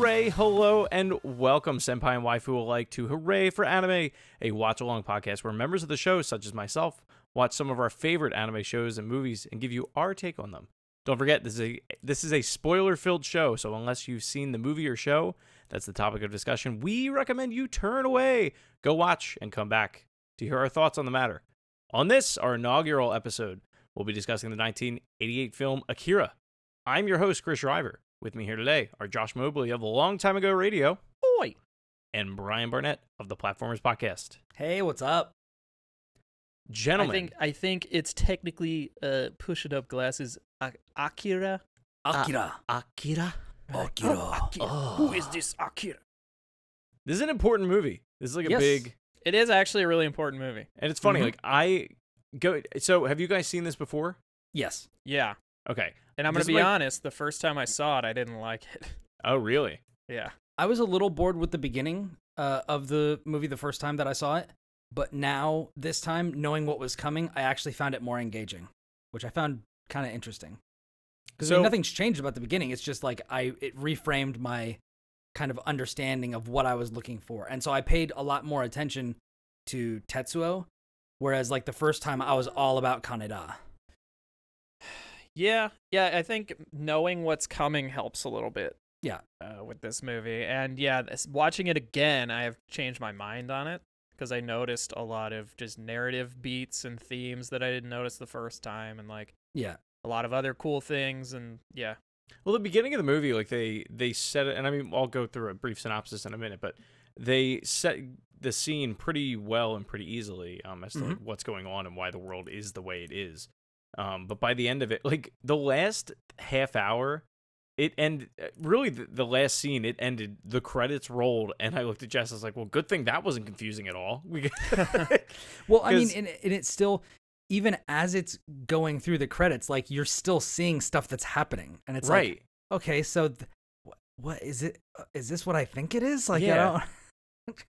Hooray, hello, and welcome, Senpai and Waifu alike, to Hooray for Anime, a watch along podcast where members of the show, such as myself, watch some of our favorite anime shows and movies and give you our take on them. Don't forget, this is a this is a spoiler filled show, so unless you've seen the movie or show that's the topic of discussion, we recommend you turn away, go watch, and come back to hear our thoughts on the matter. On this, our inaugural episode, we'll be discussing the 1988 film Akira. I'm your host, Chris Shriver. With me here today are Josh Mobley of Long Time Ago Radio. Oi! And Brian Barnett of the Platformers Podcast. Hey, what's up? Gentlemen, I think I think it's technically uh push it up glasses A- Akira. Akira. Akira. Akira. Oh. Who is this Akira? This is an important movie. This is like a Yes. big, It is actually a really important movie. and it's funny. Mhm. Like I go. So, have you guys seen this before? Yes. Yeah. Okay. And I'm gonna be might- honest, the first time I saw it I didn't like it. Oh, really? yeah. I was a little bored with the beginning uh, of the movie the first time that I saw it, but now this time, knowing what was coming, I actually found it more engaging, which I found kind of interesting. Because So- nothing's changed about the beginning. It's just like I it reframed my kind of understanding of what I was looking for, and so I paid a lot more attention to Tetsuo, whereas like the first time I was all about Kaneda. Yeah. Yeah, I think knowing what's coming helps a little bit. Yeah. Uh, with this movie. And yeah, this, watching it again, I have changed my mind on it because I noticed a lot of just narrative beats and themes that I didn't notice the first time and like Yeah. a lot of other cool things and yeah. Well, the beginning of the movie, like they they set it, and I mean, I'll go through a brief synopsis in a minute, but they set the scene pretty well and pretty easily um, as to like, what's going on and why the world is the way it is. Um, but by the end of it, like the last half hour, it end really the, the last scene. It ended. The credits rolled, and I looked at Jess. I was like, "Well, good thing that wasn't confusing at all." Well, I mean, and, and it's still, even as it's going through the credits, like you're still seeing stuff that's happening, and it's right. like, okay, so th- what, is it? uh, this what I think it is? Like, Yeah. I don't.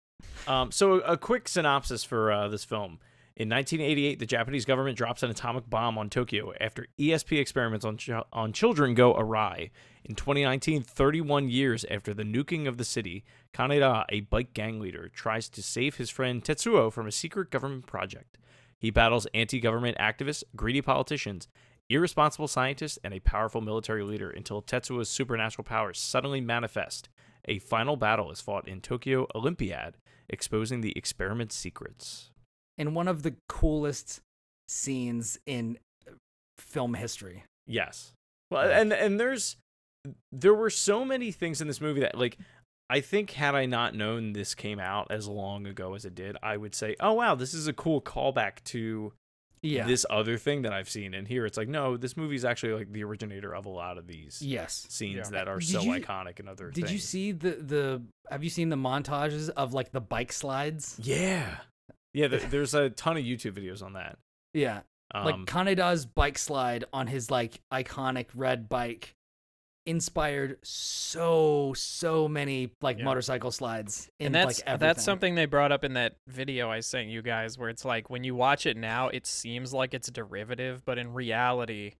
Um, so a quick synopsis for uh, this film. In 1988, the Japanese government drops an atomic bomb on Tokyo after ESP experiments on ch- on children go awry. In 2019, 31 years after the nuking of the city, Kaneda, a bike gang leader, tries to save his friend Tetsuo from a secret government project. He battles anti-government activists, greedy politicians, irresponsible scientists, and a powerful military leader until Tetsuo's supernatural powers suddenly manifest. A final battle is fought in Tokyo Olympiad, exposing the experiment's secrets. In one of the coolest scenes in uh, film history. Yes. Well, and and there's there were so many things in this movie that like I think had I not known this came out as long ago as it did, I would say, "Oh wow, this is a cool callback to Yeah. this other thing that I've seen." And here it's like, "No, this movie's actually like the originator of a lot of these yes. scenes Yeah. that are Did so you- iconic and other Did you see the the? Have you seen the montages of like the bike slides? Yeah. Yeah, there, there's a ton of YouTube videos on that. Yeah. Um, like Kaneda's bike slide on his like iconic red bike inspired so so many like Yeah. motorcycle slides in and that's like that's something they brought up in that video I sent you guys where it's like when you watch it now it seems like it's derivative but in reality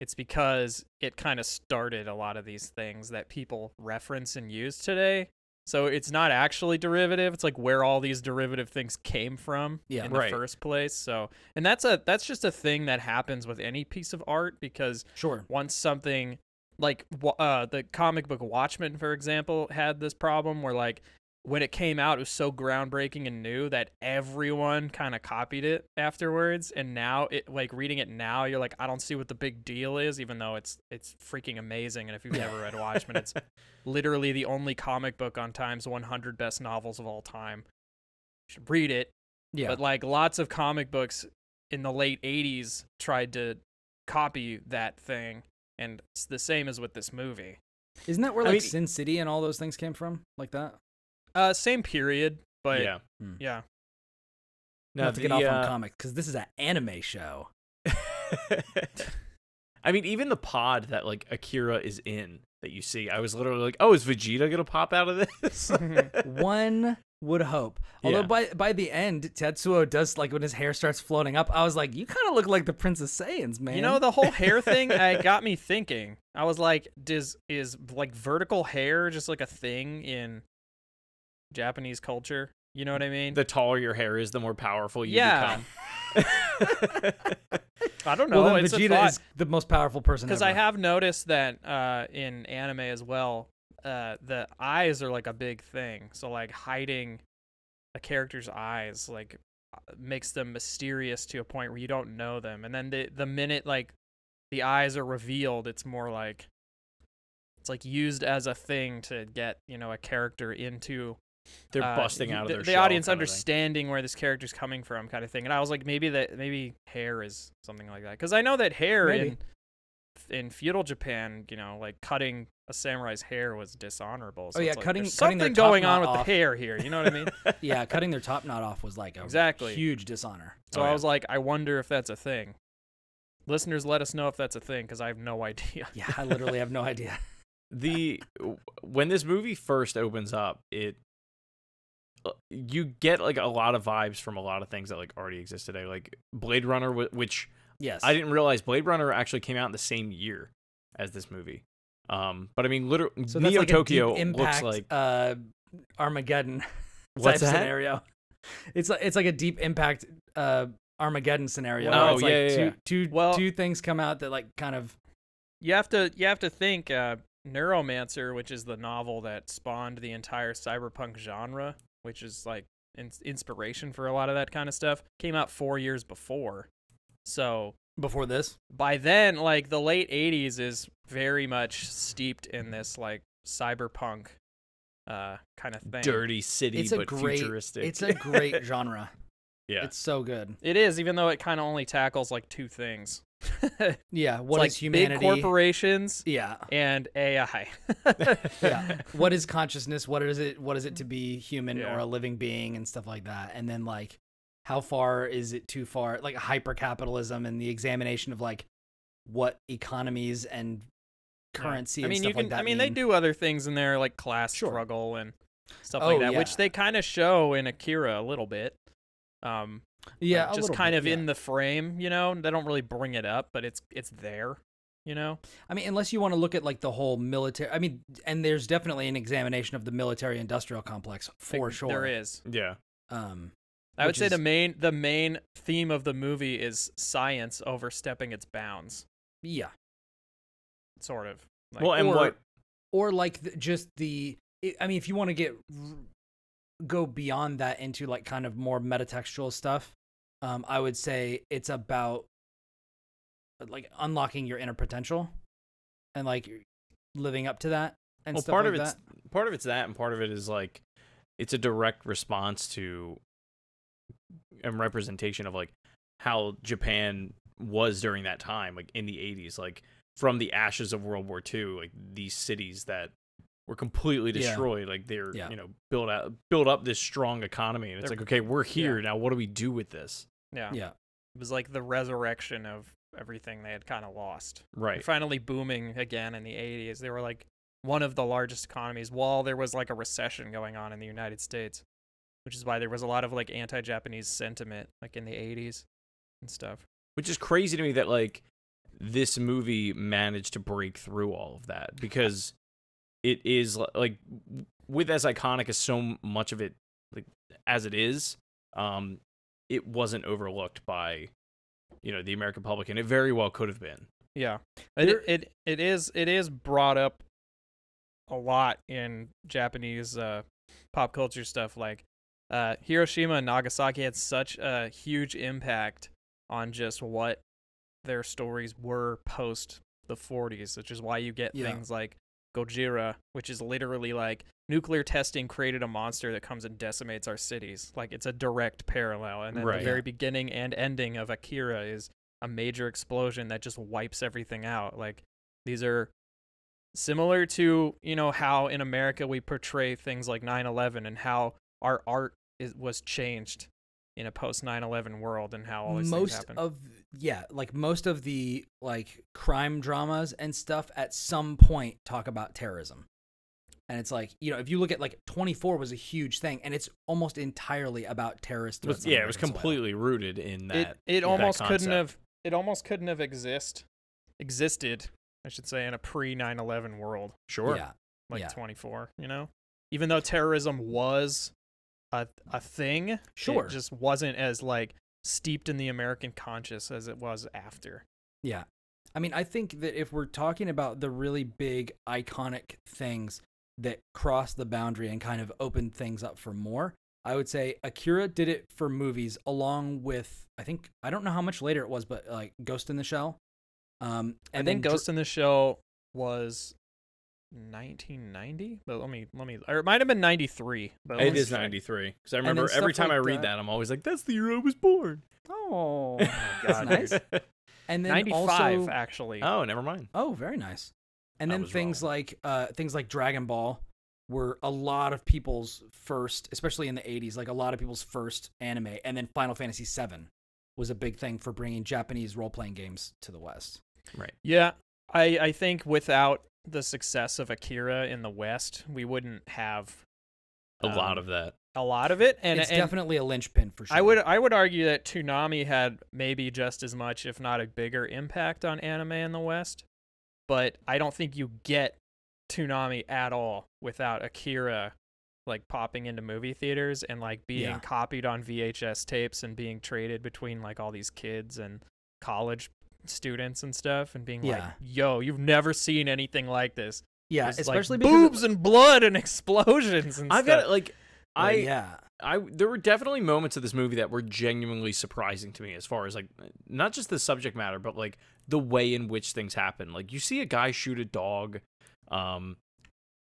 it's because it kind of started a lot of these things that people reference and use today so it's not actually derivative it's like where all these derivative things came from Yeah. in the first place so and that's a that's just a thing that happens with any piece of art because sure. once something like uh the comic book Watchmen for example had this problem where like when it came out it was so groundbreaking and new that everyone kind of copied it afterwards and now it like reading it now you're like I don't see what the big deal is even though it's it's freaking amazing and if you've never read Watchmen it's literally the only comic book on Time's 100 best novels of all time you should read it Yeah. but like lots of comic books in the late 80s tried to copy that thing and it's the same as with this movie Isn't that where I like mean- Sin City and all those things came from? Like that? Uh same period but yeah. yeah, No, Now have to get off uh, on comics because this is an anime show. I mean, even the pod that like Akira is in that you see, I was literally like, "Oh, is Vegeta gonna pop out of this?" One would hope. Although Yeah. by by the end, Tetsuo does like when his hair starts floating up. I was like, you kind of look like the Princess Saiyans, man. you know the whole hair thing I got me thinking I was like, does is like vertical hair just like a thing in Japanese culture? You know what I mean? The taller your hair is, the more powerful you Yeah. become. I don't know. well, then it's Vegeta thought. is the most powerful person because. I have noticed that uh, in anime as well, uh, the eyes are like a big thing. So like hiding a character's eyes like uh, makes them mysterious to a point where you don't know them, and then the the minute like the eyes are revealed, it's more like it's like used as a thing to get you know a character into They're uh, busting out of the, their the shell audience kind thing. understanding where this character's coming from kind of thing and i was like maybe that maybe hair is something like that because i know that hair Maybe. in in feudal japan you know like cutting a samurai's hair was dishonorable so Oh, yeah, it's like, cutting- there's cutting their something top going on with off. the hair here you know what i mean yeah, cutting their top knot off was like a Exactly. huge dishonor. so Oh, i yeah. was like i wonder if that's a thing listeners let us know if that's a thing because i have no idea Yeah, I literally have no idea. the when this movie first opens up, it you get like a lot of vibes from a lot of things that like already exist today, like Blade Runner, which Yes, I didn't realize Blade Runner actually came out in the same year as this movie. Um, but I mean, literally, So Neo like Tokyo a deep impact, looks like uh, Armageddon What's type that? scenario. It's like it's like a deep impact uh, Armageddon scenario. Oh, where it's like yeah, yeah, two, yeah. two, Well- two things come out that like kind of you have to you have to think uh, Neuromancer, which is the novel that spawned the entire cyberpunk genre, which is like in- inspiration for a lot of that kind of stuff, came out four years before. So before this. by then, like the late '80s is very much steeped in this like cyberpunk uh, kind of thing. dirty city, It's a but great. futuristic. It's a great genre. yeah. It's so good. It is, even though it kind of only tackles like two things. It's Yeah. What is like humanity? Big corporations yeah. and AI. yeah what is consciousness what is it what is it to be human Yeah. or a living being and stuff like that and then like how far is it too far like hyper capitalism and the examination of like what economies and currency I and mean, stuff you can. like that I mean, they do other things in there like class Sure. struggle and stuff Oh, like that, yeah. which they kind of show in Akira a little bit. Um, yeah like, a just kind bit, of yeah. in the frame. You know, they don't really bring it up, but it's it's there. You know, i mean unless you want to look at like the whole military i mean and there's definitely an examination of the military industrial complex for Like, sure there is. yeah. um I would Which say the main the main theme of the movie is science overstepping its bounds, yeah sort of. Like, well, and or- what or like the, just the i I mean if you want to get r- go beyond that into like kind of more metatextual stuff um i would say it's about like unlocking your inner potential and like living up to that and well, stuff part like of it's that. part of it's that, and part of it is like it's a direct response to and representation of like how Japan was during that time, like in the '80s, like from the ashes of World War II, like these cities that were completely Yeah. destroyed, like they're Yeah. you know build out build up this strong economy, and it's They're- like okay, we're here now. What do we do with this? yeah, yeah it was like the resurrection of everything they had kind of lost. They're Right. finally booming again in the 80s. They were like one of the largest economies while there was like a recession going on in the United States, which is why there was a lot of like anti-Japanese sentiment like in the 80s and stuff. which is crazy to me that like this movie managed to break through all of that because it is like with as iconic as so much of it like as it is um it wasn't overlooked by you know the american public and it very well could have been Yeah. There- It, it it is it is brought up a lot in Japanese uh, pop culture stuff like uh, Hiroshima and Nagasaki had such a huge impact on just what their stories were post the 40s, which is why you get Yeah. things like Gojira, which is literally like nuclear testing created a monster that comes and decimates our cities. Like it's a direct parallel. And then Right. the very Yeah. beginning and ending of Akira is a major explosion that just wipes everything out. Like these are similar to, you know, how in America we portray things like 9/11 and how our art is, was changed in a post 9/11 world and how all these things most happen. of yeah like most of the like crime dramas and stuff at some point talk about terrorism and it's like you know if you look at like 24 was a huge thing and it's almost entirely about terrorist threats yeah it was American soil. completely rooted in that it it that almost couldn't have it almost couldn't have exist existed I should say, in a pre 9 11 world, Sure. Yeah. like Yeah. 24, you know? Even though terrorism was a, a thing, Sure. it just wasn't as like steeped in the American conscious as it was after. Yeah. I mean, I think that if we're talking about the really big iconic things that cross the boundary and kind of open things up for more, I would say Akira did it for movies along with I think I don't know how much later it was, but like Ghost in the Shell. Um I and think then Ghost in the Shell was 1990, but let me let me or it might have been 93. But let It me is check. 93. Because I remember every stuff time I read that- that, I'm always like, that's the year I was born. Oh, God, that's nice. And then 95 also actually. oh, never mind. Oh, very nice. And then things wrong. like uh, things like Dragon Ball were a lot of people's first, especially in the 80s, like a lot of people's first anime. And then Final Fantasy 7 was a big thing for bringing Japanese role playing games to the West. Right. Yeah, I I think without the success of Akira in the West, we wouldn't have A lot Um, of that. a lot of it. And it's and definitely a linchpin for sure. I would I would argue that Toonami had maybe just as much, if not a bigger, impact on anime in the West. But I don't think you get Toonami at all without Akira like popping into movie theaters and like being Yeah. copied on VHS tapes and being traded between like all these kids and college students and stuff and being like, Yeah. "Yo, you've never seen anything like this." yeah, There's, like, especially because boobs and blood and explosions and I've stuff. got like, Well, I yeah, I there were definitely moments of this movie that were genuinely surprising to me as far as like not just the subject matter but like the way in which things happen. Like you see a guy shoot a dog um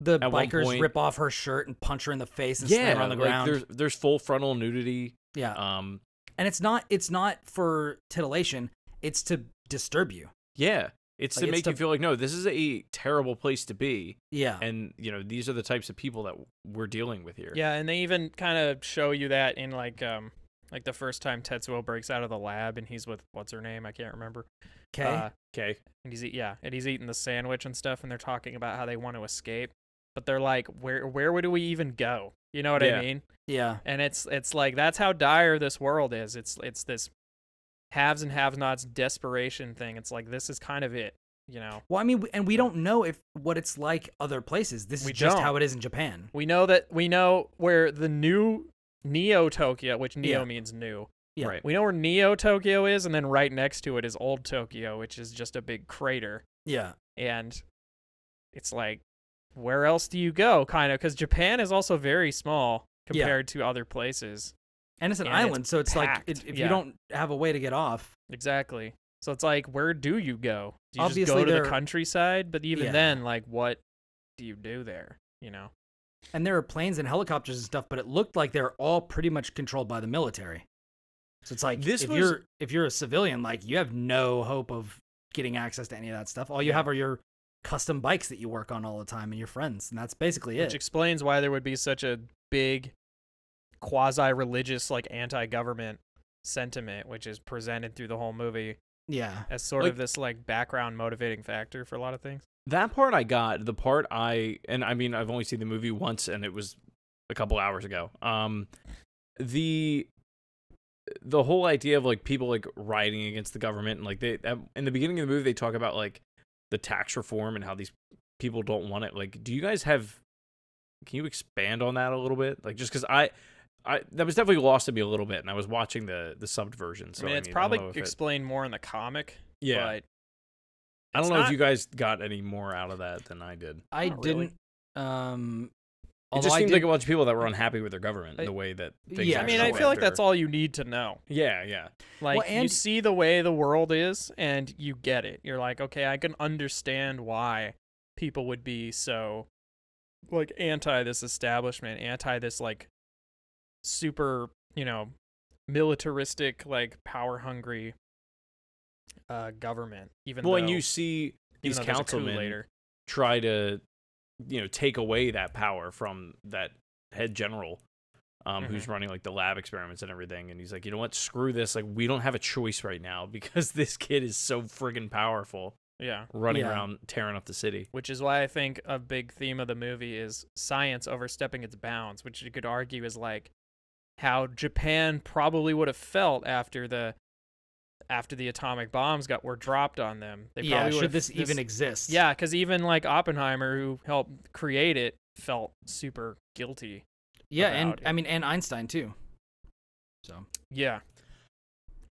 the at one bikers point- rip off her shirt and punch her in the face and yeah, slam her on the like, ground. there's there's full frontal nudity. yeah, Um and it's not it's not for titillation. It's to disturb you. yeah, it's Like, to it's make to- you feel like no, this is a terrible place to be Yeah, and you know, these are the types of people that we're dealing with here. Yeah, and they even kind of show you that in like um like the first time Tetsuo breaks out of the lab and he's with what's her name? I can't remember. okay, Uh, Okay. and he's eat, yeah, and he's eating the sandwich and stuff and they're talking about how they want to escape. But they're like, where where would we even go? You know what Yeah. I mean? yeah, And it's it's like that's how dire this world is. It's it's this haves and have-nots desperation thing. It's like this is kind of it, you know. Well, I mean, and we don't know if what it's like other places. This is We just don't. how it is in Japan. We know that we know where the new Neo Tokyo, which Neo Yeah. means new. Yeah. Right. We know where Neo Tokyo is, and then right next to it is Old Tokyo, which is just a big crater. Yeah, And it's like, where else do you go? Kind of, because Japan is also very small Yeah. compared to other places. And it's an And it's island, so it's like it, if yeah. you don't have a way to get off, Exactly. So it's like, where do you go? Do you just Obviously go to the countryside? But even Yeah. then, like, what do you do there? You know? and there are planes and helicopters and stuff, but it looked like they're all pretty much controlled by the military. So it's like This if was- you're if you're a civilian, like you have no hope of getting access to any of that stuff. All you Yeah. have are your custom bikes that you work on all the time and your friends, and that's basically Which it. Which explains why there would be such a big quasi-religious, like, anti-government sentiment, which is presented through the whole movie yeah, as sort Like- of this like background motivating factor for a lot of things. That part I got. The part I and I mean I've only seen the movie once and it was a couple hours ago. Um the the whole idea of like people like rioting against the government and like they at- in the beginning of the movie they talk about like the tax reform and how these people don't want it. Like do you guys have can you expand on that a little bit? Like just cuz I I that was definitely lost to me a little bit and I was watching the the subbed version. So I mean, it's don't probably know if it- explained more in the comic. Yeah. but I don't it's know if you guys got any more out of that than I did. I Not didn't. Um, It just I seemed like a bunch of people that were unhappy with their government, I- the way that things Yeah, I mean, I feel like that's all you need to know. Yeah, yeah. Like you and- see the way the world is, and you get it. You're like, okay, I can understand why people would be so like anti this establishment, anti this like super, you know, militaristic, like power hungry uh government. Even Well, though, and you see these though there's a coup councilmen later. try to, you know, take away that power from that head general, um, who's Mhm. running like the lab experiments and everything. And he's like, you know what? Screw this. Like, we don't have a choice right now because this kid is so friggin' powerful, Yeah. running Yeah. around tearing up the city. which is why I think a big theme of the movie is science overstepping its bounds, which you could argue is like how Japan probably would have felt after the after the atomic bombs got were dropped on them. They yeah, probably should would've- this, even exist? Yeah, because even like Oppenheimer, who helped create it, felt super guilty. yeah, and it. I mean, and Einstein too. So Yeah,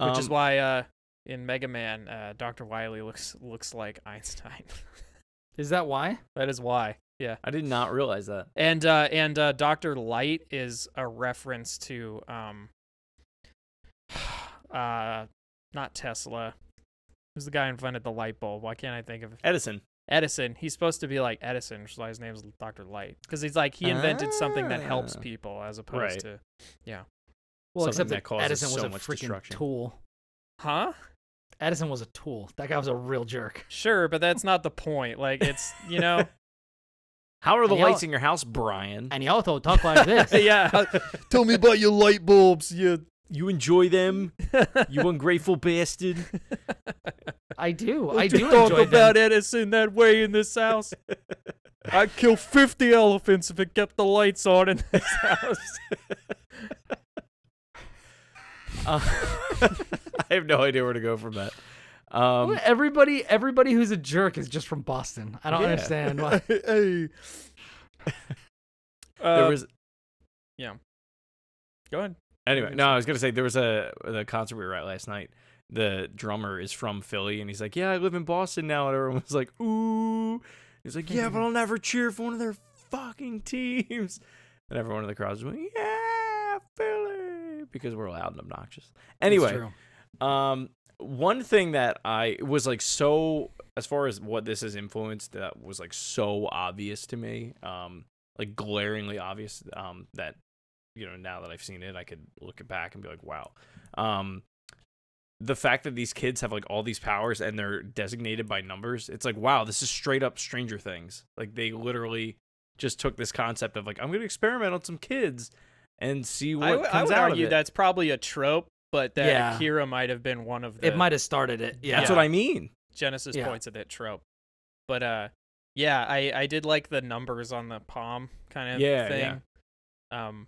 which is Um, why uh, in Mega Man, uh, Doctor Wily looks looks like Einstein. is that why? that is why. Yeah, I did not realize that. and uh, and uh, Doctor Light is a reference to um, uh, not Tesla. Who's the guy who invented the light bulb? Why can't I think of Edison. Edison? He's supposed to be like Edison, which is why his name's Doctor Light, because he's like he invented something that helps Ah. people as opposed Right. to, yeah. Well, Something except that that causes Edison was so a much freaking tool. huh? Edison was a tool. That guy was a real jerk. Sure, but that's not the point. Like it's you know, How are the And y'all- lights in your house, Brian? And y'all don't talk like this. yeah. Tell me about your light bulbs. You. You enjoy them, you ungrateful bastard. I do. Don't I you do talk enjoy about them. Edison that way in this house. I'd kill fifty elephants if it kept the lights on in this house. Uh, I have no idea where to go from that. Um, everybody, everybody who's a jerk is just from Boston. I don't Yeah. understand why. hey. there was, yeah. go ahead. anyway. No, I was gonna say there was a the concert we were at last night. The drummer is from Philly, and he's like, "Yeah, I live in Boston now." And everyone was like, "Ooh." He's like, "Yeah, but I'll never cheer for one of their fucking teams." And everyone in the crowd was like, "Yeah, Philly," because we're loud and obnoxious. It's Anyway, true. Um, one thing that I was like so as far as what this has influenced that was like so obvious to me, um, like glaringly obvious, um, that you know now that I've seen it, I could look it back and be like, wow. Um, the fact that these kids have like all these powers and they're designated by numbers, it's like, wow, this is straight up Stranger Things. Like they literally just took this concept of like, I'm gonna experiment on some kids and see what I, w- I comes would out argue of it. that's probably a trope, but that Yeah. Akira might have been one of the It might have started it. Yeah. That's Yeah. what I mean. Genesis Yeah. points at that trope. But uh, yeah, I I did like the numbers on the palm kind of Yeah, thing. Um,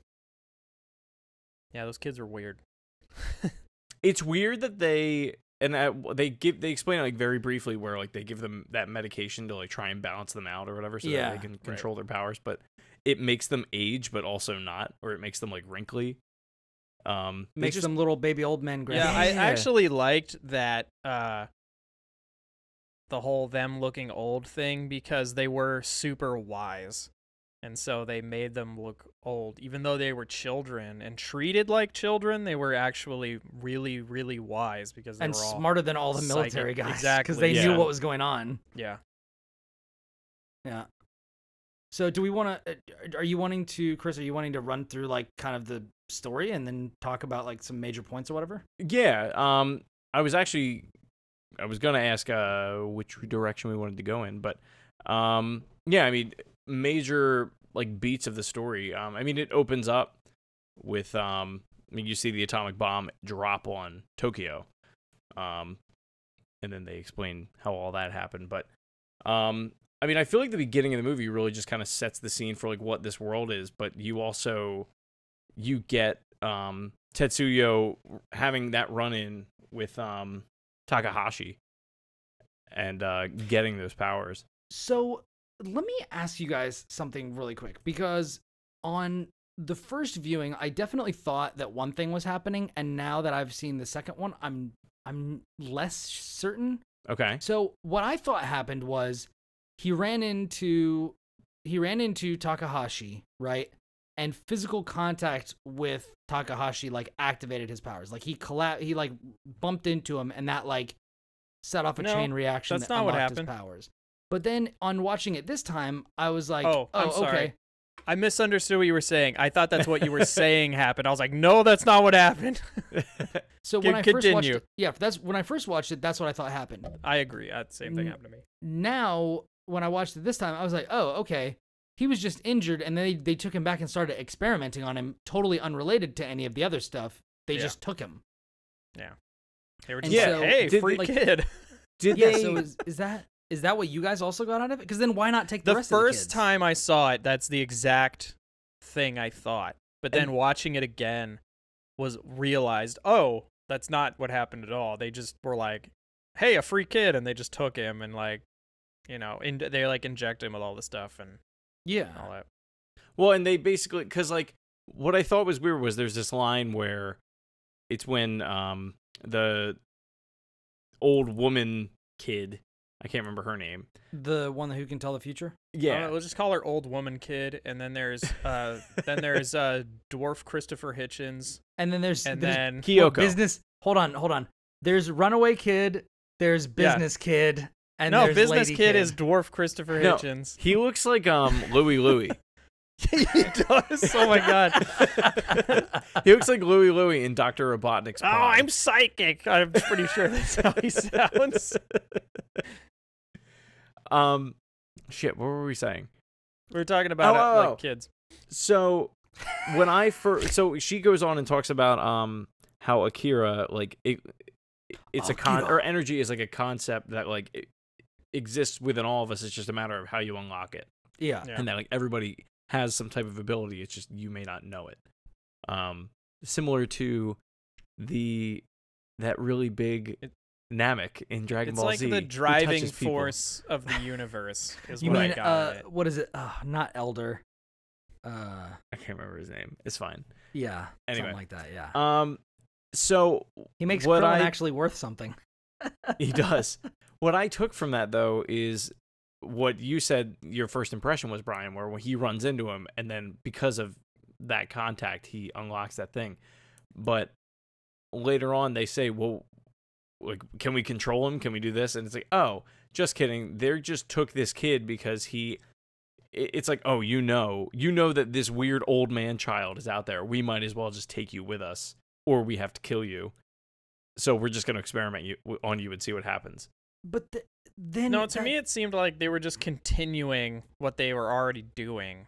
yeah, those kids are weird. it's weird that they and uh, they give they explain it like very briefly where like they give them that medication to like try and balance them out or whatever so Yeah, that they can control their powers but it makes them age but also not or it makes them like wrinkly um Makes just- them little baby old men. Yeah, I actually liked that uh the whole them looking old thing because they were super wise. And so they made them look old even though they were children and treated like children, they were actually really really wise because they and were all smarter than all the psychic- military guys. exactly, Because they yeah. knew what was going on. yeah. Yeah. So do we want to? Are you wanting to, Chris? Are you wanting to run through like kind of the story and then talk about like some major points or whatever? yeah um i was actually i was gonna ask uh which direction we wanted to go in but um yeah i mean major like beats of the story um i mean it opens up with um i mean you see the atomic bomb drop on tokyo um and then they explain how all that happened but um i mean i feel like the beginning of the movie really just kind of sets the scene for like what this world is but you also you get um tetsuo having that run in with um takahashi and uh getting those powers So let me ask you guys something really quick because on the first viewing, I definitely thought that one thing was happening, and now that I've seen the second one, I'm I'm less certain. okay So what I thought happened was he ran into he ran into Takahashi, right? And physical contact with Takahashi like activated his powers. Like he colla- he like bumped into him and that like set off a No, chain reaction that's that not what happened. his powers. But then on watching it this time, I was like, Oh, "Oh, I'm sorry. okay." I misunderstood what you were saying. I thought that's what you were saying happened. I was like, no, that's not what happened. So when I first watched it, yeah, that's when I first watched it, that's what I thought happened. I agree. Uh, same thing happened to me. now when I watched it this time, I was like, oh, okay. He was just injured, and then they, they took him back and started experimenting on him, totally unrelated to any of the other stuff. They Yeah. just took him. Yeah. They were just Yeah, like, hey, did free they- kid. did yeah. they So is, is that is that what you guys also got out of it? Because then why not take the, The rest of the first time I saw it, that's the exact thing I thought. But then And- watching it again was realized, oh, that's not what happened at all. They just were like, "Hey, a free kid," and they just took him and like, you know, in, they like inject him with all the stuff and Yeah. all that. Well, and they basically because like what I thought was weird was there's this line where it's when um the old woman kid I can't remember her name. The one who can tell the future. Yeah, Uh, we'll just call her old woman kid, and then there's uh then there's uh dwarf Christopher Hitchens, And then there's and there's then Kyoko. business. Hold on, hold on. There's runaway kid. There's business kid. And no business lady kid, is dwarf Christopher No. Hitchens. he looks like um Louie Louie. he does. Oh my god. he looks like Louie Louie in Doctor Robotnik's. Oh, I'm psychic. I'm pretty sure that's how he sounds. um, shit. What were we saying? We were talking about Oh, uh, oh, oh. like kids. So when I first, so she goes on and talks about um how Akira like it, it's a con or energy is like a concept that like it exists within all of us. It's just a matter of how you unlock it, Yeah. Yeah. and that like everybody has some type of ability. It's just you may not know it. Um, similar to the that really big It- Namek in Dragon It's Ball like Z. the driving touches people. force of the universe. Is You what mean I got uh it. what is it? Uh, not elder. Uh I can't remember his name. It's fine. yeah. Anyway. Something like that, yeah. Um, so he makes what Krillin I actually worth something. He does. what I took from that though is what you said your first impression was Brian, where when he runs into him and then because of that contact he unlocks that thing. But later on they say, Well like can we control him? Can we do this? And it's like, oh, just kidding. They just took this kid because he it's like, oh, you know, you know that this weird old man child is out there. We might as well just take you with us, or we have to kill you. So we're just going to experiment you on you and see what happens. But th- then No, to that- me it seemed like they were just continuing what they were already doing.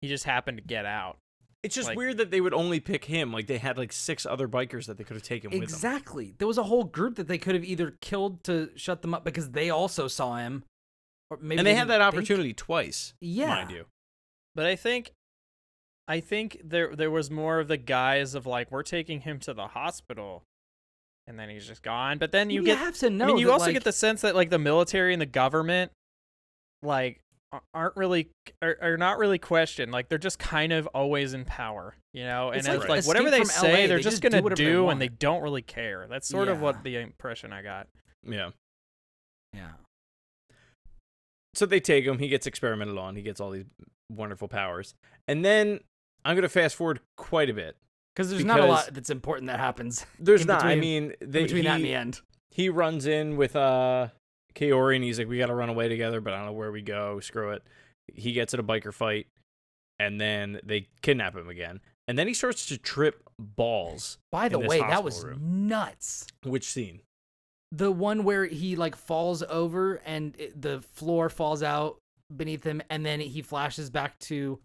He just happened to get out. It's just Like- weird that they would only pick him. Like they had like six other bikers that they could have taken with them. Exactly. There was a whole group that they could have either killed to shut them up because they also saw him. Or maybe And they had didn't that think- opportunity twice, Yeah. mind you. But I think I think there there was more of the guise of like we're taking him to the hospital and then he's just gone. But then you You get have to know. I mean you that, also like, get the sense that like the military and the government like aren't really are, are not really questioned. Like they're just kind of always in power, you know. And It's it's like like, whatever they say, LA, they're they just just gonna whatever they do, want. and they don't really care. That's sort of what the impression I got. Yeah. Yeah. So they take him. He gets experimented on. He gets all these wonderful powers. And then I'm going to fast forward quite a bit. Because there's not a lot that's important that happens There's not. I mean, they, between he, that and the end. he runs in with uh Kaori and he's like, "We got to run away together, but I don't know where we go. Screw it." He gets in a biker fight, and then they kidnap him again. And then he starts to trip balls. By the way, that was room. nuts. Which scene? The one where he like falls over and it, the floor falls out beneath him, and then he flashes back to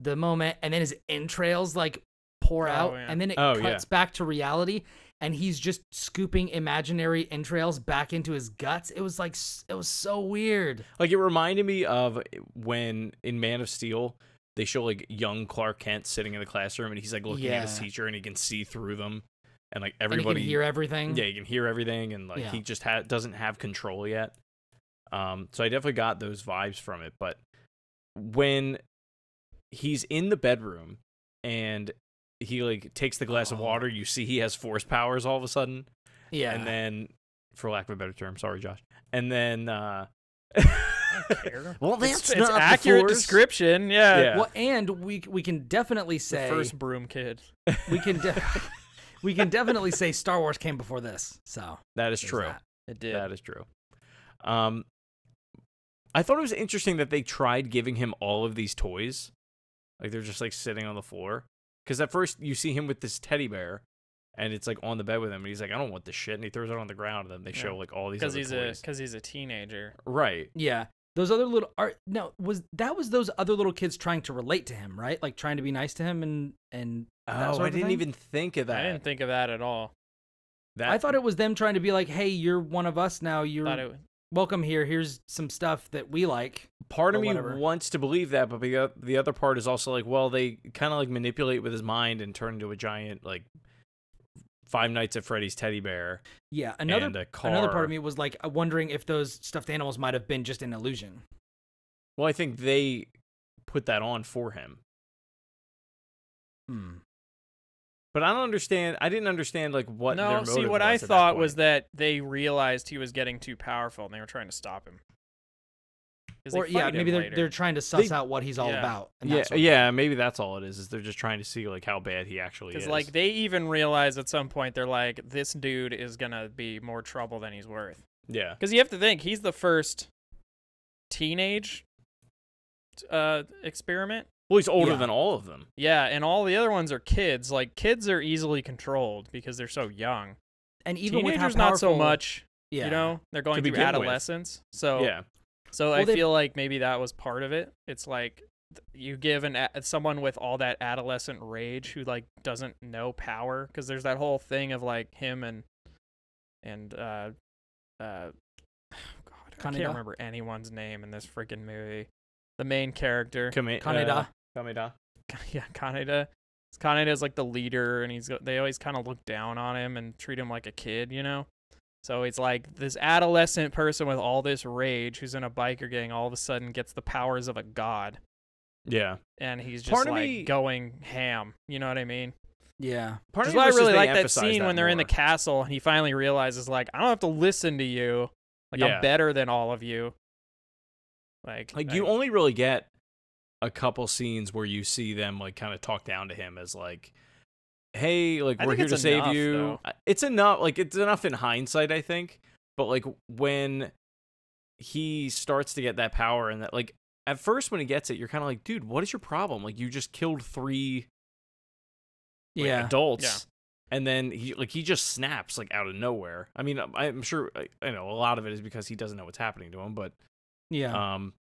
the moment, and then his entrails like pour Oh, out, yeah. and then it Oh, cuts yeah. back to reality, and he's just scooping imaginary entrails back into his guts. It was like it was so weird. Like it reminded me of when in Man of Steel they show like young Clark Kent sitting in the classroom and he's like looking at his teacher and he can see through them and like And everybody he can hear everything. yeah, he can hear everything and like Yeah. he just ha- doesn't have control yet. Um, so I definitely got those vibes from it. But when he's in the bedroom and he like takes the glass of Oh. water, you see he has force powers all of a sudden, yeah. and then, for lack of a better term, sorry, Josh, and then. uh Well, that's it's not the accurate Force. description. Yeah. Yeah. Well, and we we can definitely The say first broom kid. we can de- we can definitely say Star Wars came before this. So That is true. that. It did. That is true. Um, I thought it was interesting that they tried giving him all of these toys, like they're just like sitting on the floor. Because at first you see him with this teddy bear, and it's like on the bed with him, and he's like, "I don't want this shit," and he throws it on the ground. And then they Yeah. show like all these because other he's a because he's a teenager. right. Yeah. Those other little art no was that was those other little kids trying to relate to him, right? Like trying to be nice to him and and that Oh, sort I of didn't thing? even think of that. I didn't think of that at all. that I thought it was them trying to be like, "Hey, you're one of us now. You're Thought it, welcome here. Here's some stuff that we like." part of me whatever. wants to believe that, but the the other part is also like, well, they kind of like manipulate with his mind and turn into a giant like Five Nights at Freddy's teddy bear Yeah, another and a car. another part of me was like uh, wondering if those stuffed animals might have been just an illusion. Well, I think they put that on for him. Hmm. But I don't understand. I didn't understand like what. their no, see what I was at thought that was that they realized he was getting too powerful and they were trying to stop him. Or yeah, maybe they're later. they're trying to suss They- out what he's all Yeah. about. and yeah, that yeah, maybe that's all it is. Is they're just trying to see like how bad he actually is. Because like they even realize at some point they're like, this dude is gonna be more trouble than he's worth. yeah, Because you have to think he's the first teenage uh experiment. Well, he's older Yeah. than all of them. Yeah, and all the other ones are kids. Like kids are easily controlled because they're so young. And even with Teenagers how not so much. Yeah. You know, they're going through begin with. adolescence. So Yeah, So Well, I they- feel like maybe that was part of it. It's like you give an someone with all that adolescent rage who like doesn't know power because there's that whole thing of like him and and uh uh God I can't Kaneda? remember anyone's name in this freaking movie. The main character, Kame- Kaneda. uh, Kameda. yeah, Kaneda. Kaneda is like the leader, and he's they always kind of look down on him and treat him like a kid, you know. So it's like this adolescent person with all this rage who's in a biker gang all of a sudden gets the powers of a god, Yeah, and he's just Part like me- going ham. You know what I mean? Yeah. part Which of me why I really like that emphasized scene when they're in the castle and he finally realizes like I don't have to listen to you. Like Yeah. I'm better than all of you. Like Like I- you only really get a couple scenes where you see them like kind of talk down to him as like, "Hey, like I we're here to save enough, you." though. It's enough. Like it's enough in hindsight, I think. But like when he starts to get that power and that like at first when he gets it, you're kind of like, "Dude, what is your problem? Like you just killed three like, Yeah. adults." Yeah. And then he like he just snaps like out of nowhere. I mean, I'm- sure I, I know a lot of it is because he doesn't know what's happening to him, but Yeah. um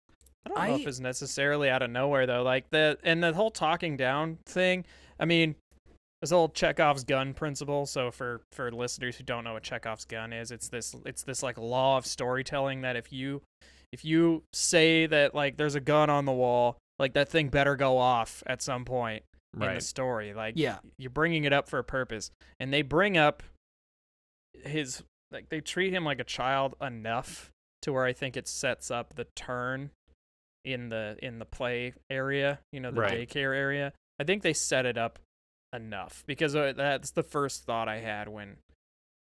I don't know I- if it's necessarily out of nowhere though. Like the and the whole talking down thing. I mean, there's old Chekhov's gun principle. So for for listeners who don't know what Chekhov's gun is, it's this it's this like law of storytelling that if you if you say that like there's a gun on the wall, like that thing better go off at some point in the right. story. Like Yeah. you're bringing it up for a purpose, and they bring up his like they treat him like a child enough to where I think it sets up the turn in the in the play area, you know, the Right. daycare area. I think they set it up enough because uh, that's the first thought I had when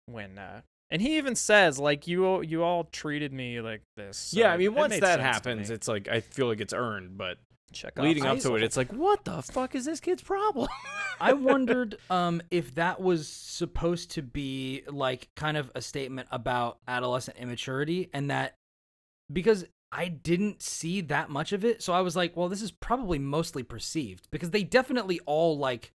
when uh and he even says like you all- you all treated me like this. so yeah, I mean, once that happens, it's like I feel like it's earned, but Chekhov. leading up to it, it's like, what the fuck is this kid's problem? I wondered um, if that was supposed to be like kind of a statement about adolescent immaturity and that because I didn't see that much of it. So I was like, well, this is probably mostly perceived because they definitely all like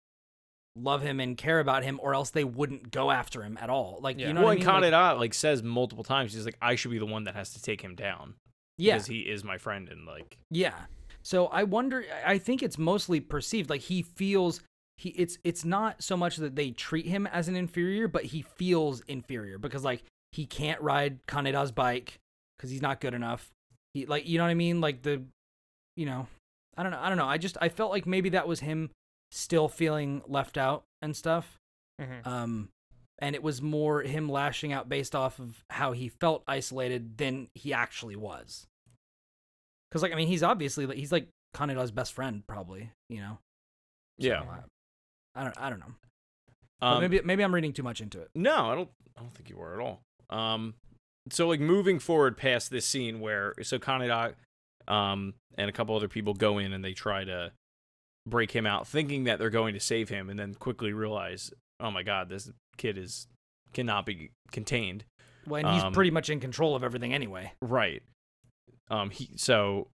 love him and care about him or else they wouldn't go after him at all. Like, Yeah. you know well, what I mean? Like, Kaneda like says multiple times, he's like, I should be the one that has to take him down yeah. because he is my friend, and like, Yeah. So I wonder I think it's mostly perceived like he feels he it's it's not so much that they treat him as an inferior, but he feels inferior because like he can't ride Kaneda's bike cuz he's not good enough. He like you know what I mean? Like the you know, I don't know. I don't know. I just I felt like maybe that was him still feeling left out and stuff. Mhm. Um and it was more him lashing out based off of how he felt isolated than he actually was. Because like I mean, he's obviously like he's like Kaneda's best friend, probably. You know. yeah. So, I, I don't. I don't know. Um, maybe maybe I'm reading too much into it. No, I don't. I don't think you were at all. Um, so like moving forward past this scene where so Kaneda, um, and a couple other people go in and they try to break him out, thinking that they're going to save him, and then quickly realize, oh my god, this kid is cannot be contained. Well, and he's um, pretty much in control of everything anyway. Right. Um. He so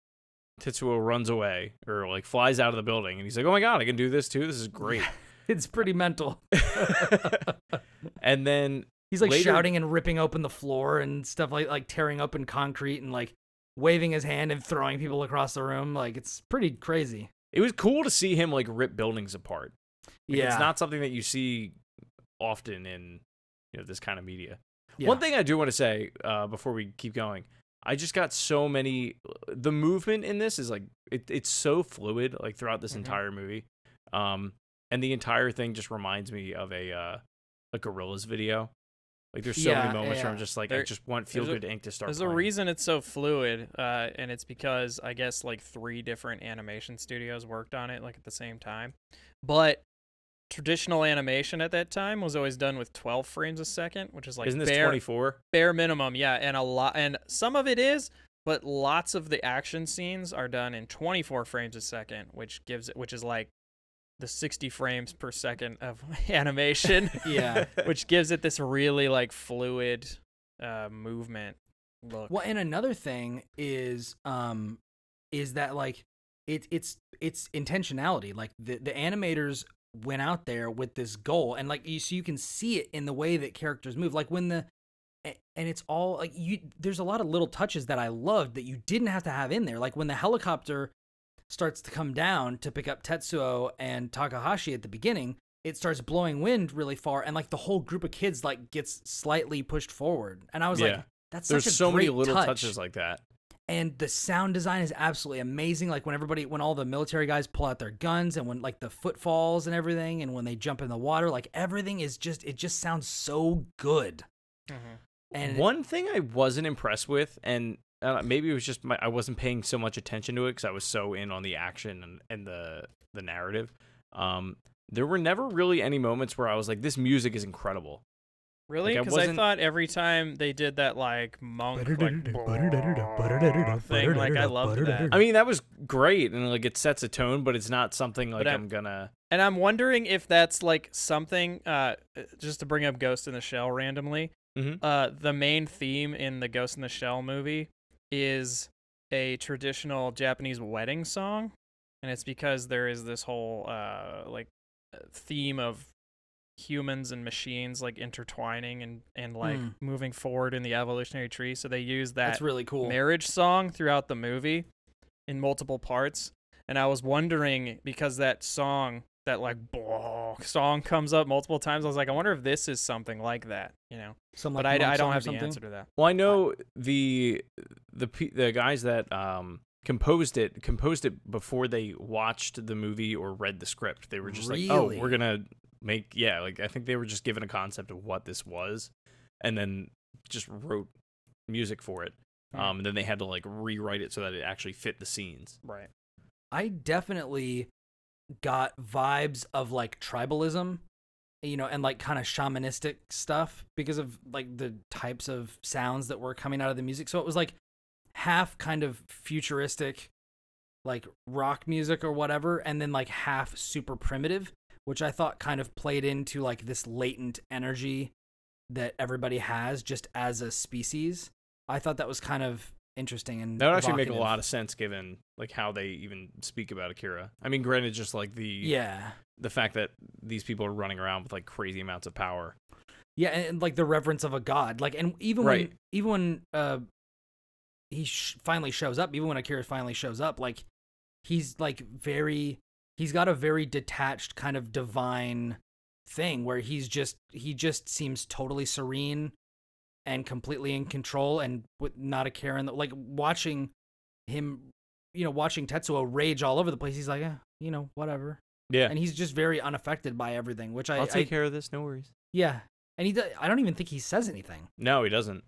Tetsuo runs away or like flies out of the building, and he's like, oh my god, I can do this too. This is great. It's pretty mental. and then He's like Later- shouting and ripping open the floor and stuff like like tearing open concrete and like waving his hand and throwing people across the room. Like it's pretty crazy. it was cool to see him like rip buildings apart. Like, yeah. It's not something that you see often in you know this kind of media. yeah. One thing I do want to say uh, before we keep going, I just got so many. The movement in this is like it, it's so fluid, like throughout this Mhm. entire movie, um, and the entire thing just reminds me of a uh, a Gorillaz video. Like there's so Yeah, many moments where I'm just like, I just want Feel there's a- Good Inc. to start. There's a reason it's so fluid, uh, and it's because I guess like three different animation studios worked on it like at the same time. But traditional animation at that time was always done with 12 frames a second, which is like Isn't this 24? bare minimum, yeah, and a lot, and some of it is, but lots of the action scenes are done in 24 frames a second, which gives it, which is like the 60 frames per second of animation, Yeah. which gives it this really like fluid uh, movement look. Well, and another thing is um is that like it it's it's intentionality. Like the the animators went out there with this goal and like you so you can see it in the way that characters move. Like when the and it's all like you there's a lot of little touches that I loved that you didn't have to have in there. Like when the helicopter starts to come down to pick up Tetsuo and Takashi at the beginning, it starts blowing wind really far and like the whole group of kids like gets slightly pushed forward. And I was Yeah. like that's There's such a so many little touch. touches like that. and the sound design is absolutely amazing like when everybody when all the military guys pull out their guns and when like the footfalls and everything and when they jump in the water like everything is just it just sounds so good Mhm. and One thing I wasn't impressed with, and uh, maybe it was just my, I wasn't paying so much attention to it because I was so in on the action and, and the the narrative. Um, there were never really any moments where I was like, "This music is incredible." Really? Like, I Because I, thought every time they did that like monk like thing, like I loved that. I mean, that was great, and like it sets a tone, but it's not something like I'm- I'm gonna. And I'm wondering if that's like something. Uh, just to bring up Ghost in the Shell randomly. Mhm. Uh, the main theme in the Ghost in the Shell movie is a traditional Japanese wedding song, and it's because there is this whole uh like uh, theme of humans and machines like intertwining and and like Hmm. moving forward in the evolutionary tree. So they use that that's really cool marriage song throughout the movie in multiple parts. And I was wondering because that song, that like song comes up multiple times. I was like, I wonder if this is something like that, you know? Some, But I, I don't have the answer to that. Well, I know the the the guys that um composed it composed it before they watched the movie or read the script. They were just like, "Oh, we're gonna make yeah." Like I think they were just given a concept of what this was, and then just wrote music for it. Hmm. Um, and then they had to like rewrite it so that it actually fit the scenes. Right. I definitely got vibes of like tribalism, you know, and like kind of shamanistic stuff because of like the types of sounds that were coming out of the music. So it was like half kind of futuristic, like rock music or whatever, and then like half super primitive, which I thought kind of played into like this latent energy that everybody has just as a species. I thought that was kind of interesting and That would actually make a lot of sense given like how they even speak about Akira. I mean, granted, just like the yeah. the fact that these people are running around with like crazy amounts of power. Yeah, and, and, like the reverence of a god. Like, and even Right. when even when uh he sh- finally shows up, even when Akira finally shows up, like he's like very he's got a very detached kind of divine thing where he's just he just seems totally serene and completely in control and with not a care in the like watching him you know watching Tetsuo rage all over the place he's like eh, you know whatever Yeah, and he's just very unaffected by everything which I, I'll take I care of this. No worries. yeah and he do- I don't even think he says anything No, he doesn't.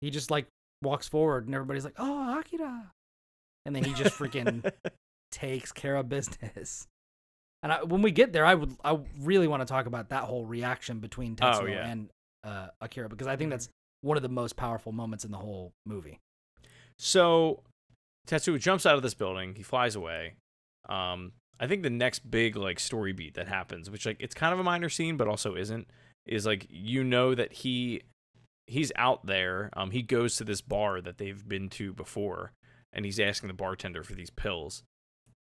he just like walks forward and everybody's like, "Oh, Akira," and then he just freaking takes care of business. And I, when we get there, I would I really want to talk about that whole reaction between Tetsuo Oh, yeah. and uh, Akira because I think that's one of the most powerful moments in the whole movie. So Tetsuo jumps out of this building. He flies away. Um, I think the next big like story beat that happens, which like it's kind of a minor scene, but also isn't, is like you know that he he's out there. Um, he goes to this bar that they've been to before, and he's asking the bartender for these pills,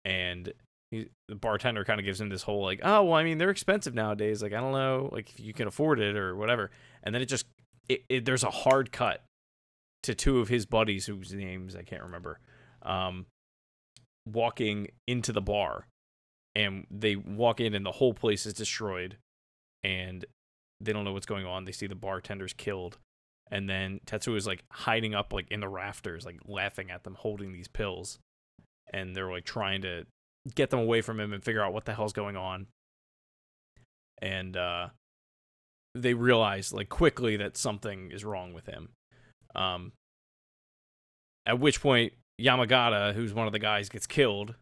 and he, the bartender kind of gives him this whole like, oh well, I mean they're expensive nowadays. Like I don't know, like if you can afford it or whatever. And then it just it, it there's a hard cut to two of his buddies whose names I can't remember, um, walking into the bar, and they walk in and the whole place is destroyed, and they don't know what's going on. They see the bartenders killed, and then Tetsuo is like hiding up like in the rafters, like laughing at them holding these pills, and they're like trying to get them away from him and figure out what the hell's going on. And uh they realize like quickly that something is wrong with him. Um, at which point Yamagata, who's one of the guys, gets killed,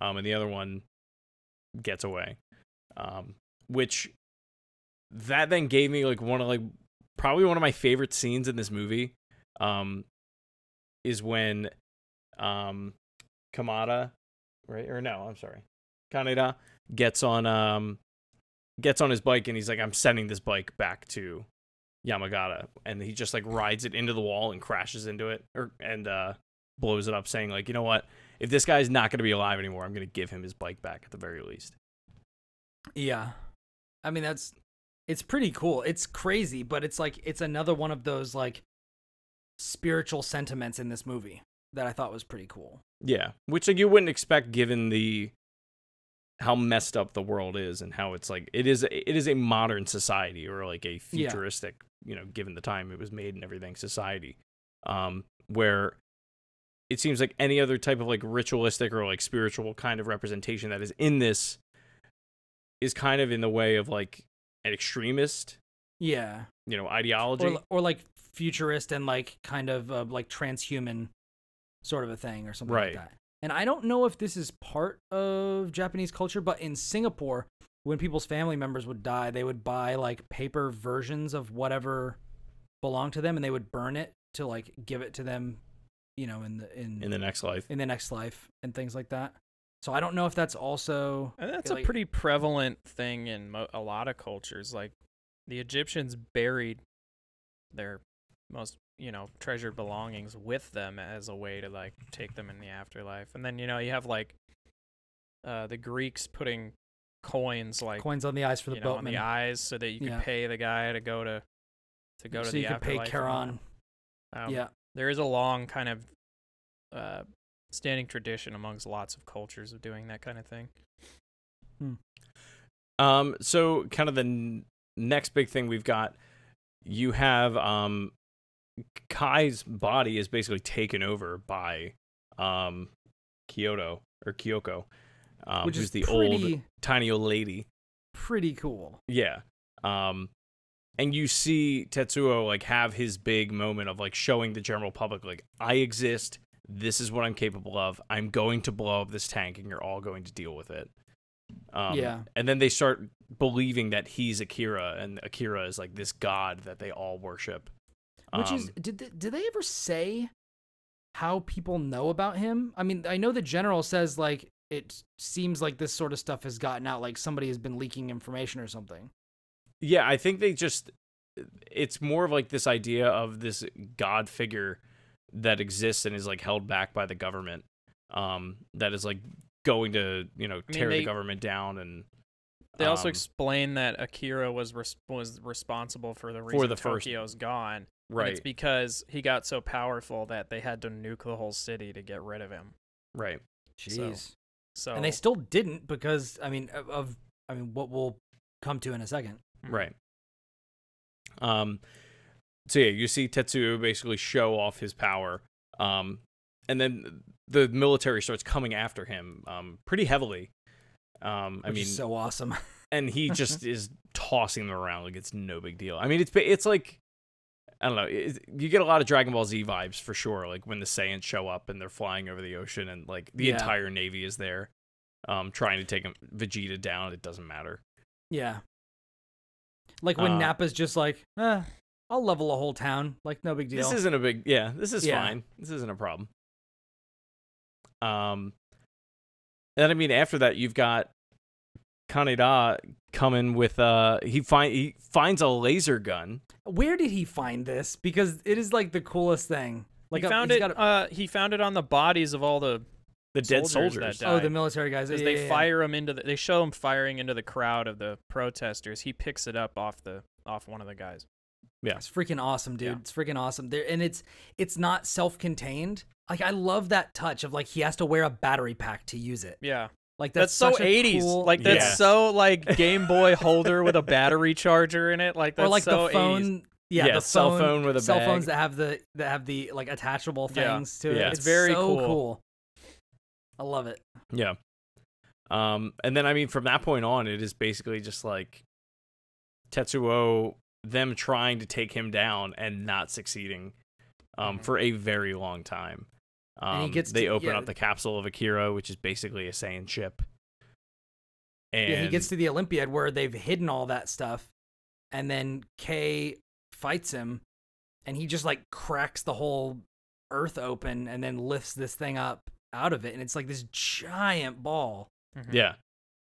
um, and the other one gets away. Um, which that then gave me like one of like probably one of my favorite scenes in this movie. Um, is when um Kamada, right? Or no, I'm sorry. Kaneda gets on um gets on his bike and he's like, I'm sending this bike back to Yamagata. And he just like rides it into the wall and crashes into it or and uh blows it up, saying like, you know what? If this guy's not gonna be alive anymore, I'm gonna give him his bike back at the very least. Yeah. I mean that's it's pretty cool. It's crazy, but it's like it's another one of those like spiritual sentiments in this movie that I thought was pretty cool. Yeah. Which like you wouldn't expect given the how messed up the world is and how it's like it is it is a modern society or like a Yeah. futuristic, you know, given the time it was made and everything society. Um where it seems like any other type of like ritualistic or like spiritual kind of representation that is in this is kind of in the way of like an extremist, Yeah. you know, ideology. Or or like futurist and like kind of uh, like transhuman sort of a thing or something Right. like that. And I don't know if this is part of Japanese culture, but in Singapore, when people's family members would die, they would buy like paper versions of whatever belonged to them and they would burn it to like give it to them, you know, in the in in the next life. in the next life and things like that. So I don't know if that's also And that's like- a pretty prevalent thing in mo- a lot of cultures. Like the Egyptians buried their most, you know, treasured belongings with them as a way to like take them in the afterlife. And then you know you have like uh, the Greeks putting coins like coins on the eyes for the you know, on the eyes so that you can Yeah. pay the guy to go to to go to so the you could pay afterlife and Charon. Um, yeah. there is a long kind of uh, standing tradition amongst lots of cultures of doing that kind of thing. Um, so kind of the n- next big thing we've got, you have um, Kai's body is basically taken over by um, Kyoto or Kyoko, um, which who's is the pretty old tiny old lady. pretty cool. Yeah. Um, and you see Tetsuo like have his big moment of like showing the general public like I exist. This is what I'm capable of. I'm going to blow up this tank, and you're all going to deal with it. Um, Yeah. And then they start believing that he's Akira, and Akira is like this god that they all worship. Which is Um, did they, did they ever say how people know about him? I mean, I know the general says like it seems like this sort of stuff has gotten out, like somebody has been leaking information or something. Yeah, I think they just it's more of like this idea of this god figure that exists and is like held back by the government. Um that is like going to, you know, mean, tear they- the government down and They also um, explain that Akira was res- was responsible for the reason the first- Tokyo's gone. And right it's because he got so powerful that they had to nuke the whole city to get rid of him. right. Jeez. So And they still didn't because I mean of, of I mean what we'll come to in a second. Mhm. Right. Um so yeah, you see Tetsuo basically show off his power. Um and then the military starts coming after him um pretty heavily. Um I Which mean is so awesome. and he just is tossing them around like it's no big deal. I mean, it's it's like I don't know. It, you get a lot of Dragon Ball Z vibes for sure. Like when the Saiyans show up and they're flying over the ocean, and like the Yeah. entire navy is there, um, trying to take Vegeta down. It doesn't matter. yeah. Like when Uh, Nappa's just like, eh, I'll level a whole town. Like no big deal. This isn't a big. Yeah, this is Yeah. fine. This isn't a problem. Um, and I mean, after that, you've got Kaneda coming with uh, he find he finds a laser gun. Where did he find this? Because it is like the coolest thing. Like he a- found it. a- uh, he found it on the bodies of all the The dead Soldiers soldiers. that oh, the military guys. because Yeah, they yeah, yeah. fire him into the. They show him firing into the crowd of the protesters. He picks it up off the off one of the guys. Yeah, it's freaking awesome, dude. Yeah. It's freaking awesome. There and it's it's not self-contained. Like I love that touch of like he has to wear a battery pack to use it. Yeah, Like that's, that's, so a 80s. cool- like that's Yeah. so like Game Boy holder with a battery charger in it. Like that's or like so the phone. 80s. Yeah, Yeah, the cell phone, phone with a cell bag. phones that have the that have the like attachable Yeah. things to it. Yeah. It's, It's very so cool. I love it. Yeah. Um, and then I mean, from that point on, it is basically just like Tetsuo them trying to take him down and not succeeding um, for a very long time. Um, Mm-hmm. And he gets they to- open yeah. up the capsule of Akira, which is basically a Saiyan ship. And yeah, he gets to the Olympiad where they've hidden all that stuff, and then Kei fights him, and he just like cracks the whole Earth open, and then lifts this thing up out of it, and it's like this giant ball. yeah.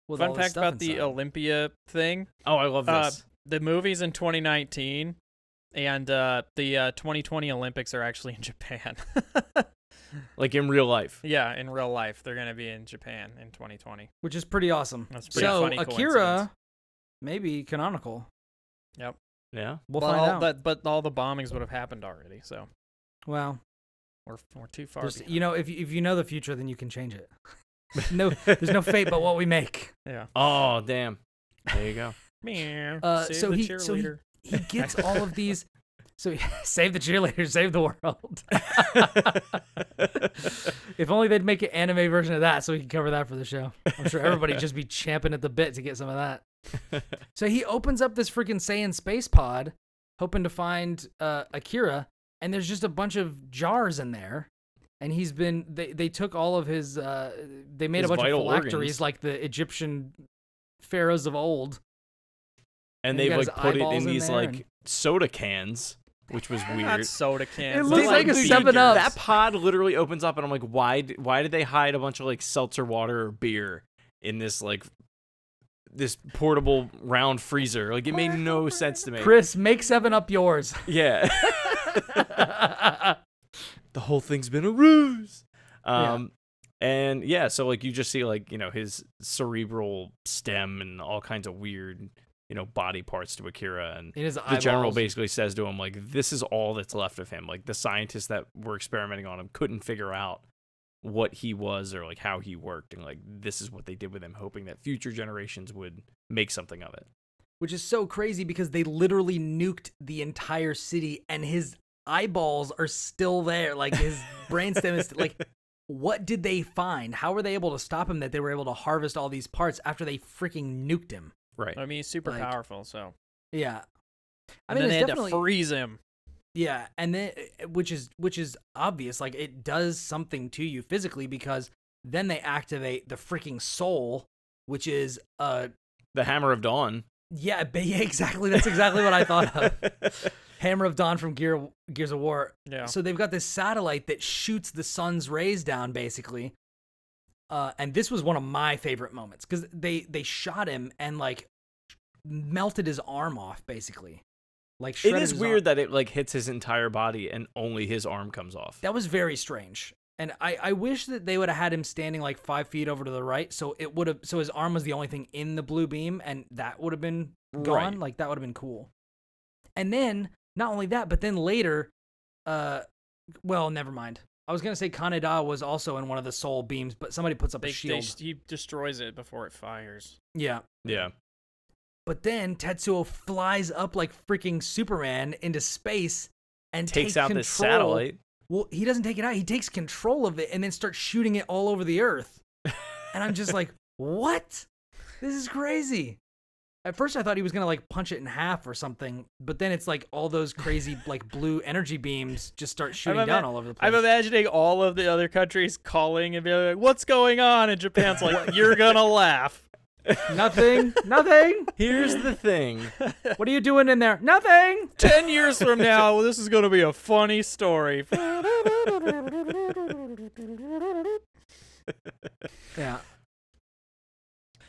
With all Fun this fact stuff about the. Olympia thing. Oh, I love Uh, this. the movie's in 2019, and uh, the uh, 2020 Olympics are actually in Japan. Like in real life. yeah, in real life, they're gonna be in Japan in 2020. which is pretty awesome. That's pretty so funny Akira, maybe canonical. Yep. Yeah. We'll but find all, out. But, but all the bombings would have happened already, so well, we're we're too far. you know, if you- if you know the future, then you can change it. no, there's no fate but what we make. yeah. Oh, damn. There you go. Meow. Uh, so the he- so he- He gets all of these. So save the cheerleaders, save the world. if only they'd make an anime version of that, so we could cover that for the show. I'm sure everybody'd just be champing at the bit to get some of that. So he opens up this freaking Saiyan space pod, hoping to find uh, Akira, and there's just a bunch of jars in there. And he's been they they took all of his uh they made His a bunch of phylacteries organs. like the Egyptian pharaohs of old. and And they've like put it in in these like and- soda cans, which was Not weird. soda cans. It looks They're like a 7-Up. That pod literally opens up, and I'm like, why? Why did they hide a bunch of like seltzer water or beer in this like this portable round freezer? Like, it made no sense to me. Chris, make seven up yours. Yeah, the whole thing's been a ruse. Yeah. Um, and yeah, so like you just see like you know his cerebral stem and all kinds of weird you know body parts to Akira and the general basically says to him like this is all that's left of him. Like the scientists that were experimenting on him couldn't figure out what he was or like how he worked and like this is what they did with him hoping that future generations would make something of it. Which is so crazy because they literally nuked the entire city and his eyeballs are still there. Like his brainstem is like what did they find? How were they able to stop him that they were able to harvest all these parts after they freaking nuked him right I mean, he's super Like- powerful, so. yeah i And mean then they it's had definitely to freeze him. yeah and then which is which is obvious like it does something to you physically because then they activate the freaking SOL which is uh the hammer of dawn yeah, ba- yeah exactly that's exactly what i thought of Hammer of Dawn from Gear Gears of War. Yeah. So they've got this satellite that shoots the sun's rays down, basically. Uh, and this was one of my favorite moments because they they shot him and like melted his arm off, basically. Like it is weird arm. that it like hits his entire body and only his arm comes off that was very strange. And I, I wish that they would have had him standing like five feet over to the right, so it would have so his arm was the only thing in the blue beam, and that would have been gone. Right. Like that would have been cool. And then not only that, but then later, uh, well, never mind. I was gonna say Kaneda was also in one of the SOL beams, but somebody puts up They, a they, shield. he destroys it before it fires. yeah. yeah But then Tetsuo flies up like freaking Superman into space and takes out this satellite Well, he doesn't take it out. He takes control of it and then starts shooting it all over the earth. and I'm just like, what? This is crazy. At first, I thought he was gonna like punch it in half or something, but then it's like all those crazy like blue energy beams just start shooting I'm down ima- all over the place. I'm imagining all of the other countries calling and being like, "What's going on?" And Japan's like, "You're gonna laugh." nothing, nothing. here's the thing What are you doing in there? Nothing. Ten years from now, this is gonna be a funny story. Yeah.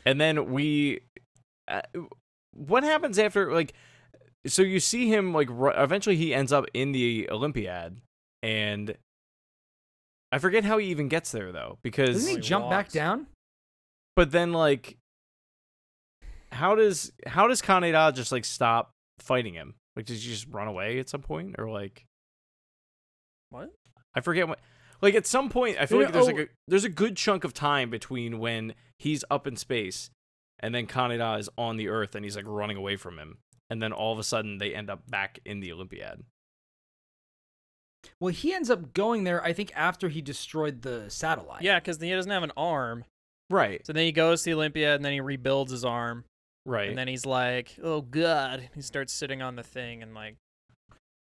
and then we what happens after like so you see him like ru- eventually he ends up in the olympiad and i forget how he even gets there though because Doesn't he He jump back down? but then like how does how does kaneda just like stop fighting him like does he just run away at some point or like what? I forget what. Like at some point, I feel No, like there's no, like a there's a good chunk of time between when he's up in space and then Kaneda is on the Earth and he's like running away from him, and then all of a sudden they end up back in the Olympiad. Well, he ends up going there. I think after he destroyed the satellite. Yeah, because he doesn't have an arm. Right. So then he goes to the Olympia and then he rebuilds his arm. Right. And then he's like, "Oh God!" He starts sitting on the thing and like,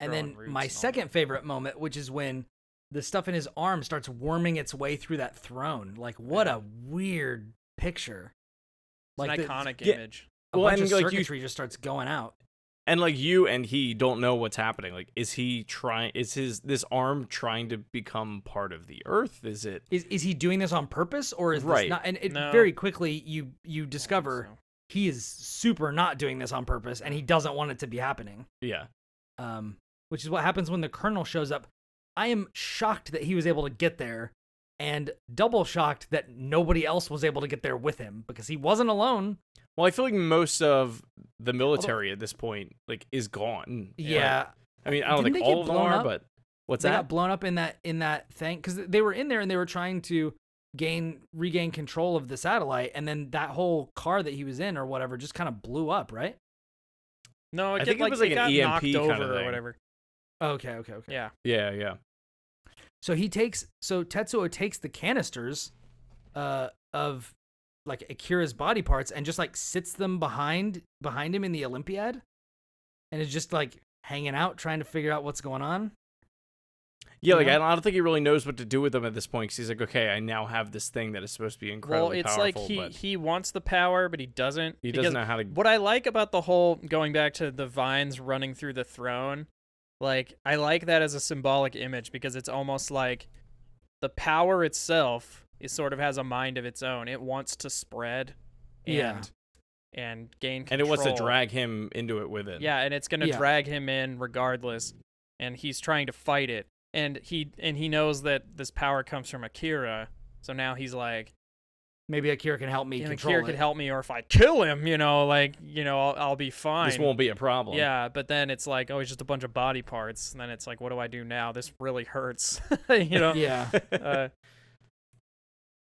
And then my and all second favorite moment, which is when the stuff in his arm starts worming its way through that throne. Like, what Yeah. a weird picture. It's Like an the- iconic Yeah. image. a Well, bunch and, of like, you- circuitry just starts going out. and like you and he don't know what's happening. Like, is he trying? Is his this arm trying to become part of the Earth? Is it? Is is he doing this on purpose or is Right. this not? And it No. very quickly you you I don't think discover so. he is super not doing this on purpose, and he doesn't want it to be happening. Yeah. Um, which is what happens when the colonel shows up. I am shocked that he was able to get there, and double shocked that nobody else was able to get there with him because he wasn't alone. Well, I feel like most of the military at this point like is gone. Yeah, I mean, I don't Didn't think all of them are, up? but what's they that? got blown up in that in that thing because they were in there and they were trying to gain regain control of the satellite, and then that whole car that he was in or whatever just kind of blew up, right? No, it I get, think it was like an got EMP knocked kinda over or whatever. Okay, okay, okay. Yeah. yeah, yeah. So he takes so Tetsuo takes the canisters uh of like Akira's body parts and just like sits them behind behind him in the Olympiad and is just like hanging out trying to figure out what's going on. Yeah, like Yeah. I don't, I don't think he really knows what to do with them at this point. Cause he's like, okay, I now have this thing that is supposed to be incredible. Well, it's powerful, like he but he wants the power, but he doesn't. he doesn't know how to. What I like about the whole going back to the vines running through the throne, like I like that as a symbolic image because it's almost like the power itself is sort of has a mind of its own. It wants to spread and Yeah. and gain control. And it wants to drag him into it with it. Yeah, and it's gonna Yeah. drag him in regardless, and he's trying to fight it. And he and he knows that this power comes from Akira, so now he's like, Maybe Akira can help me "Yeah, control Akira it. could help me, or if I kill him, you know, like you know, I'll, I'll be fine." This won't be a problem. Yeah, but then it's like, oh, it's just a bunch of body parts. And then it's like, what do I do now? This really hurts. you know? Yeah. Uh,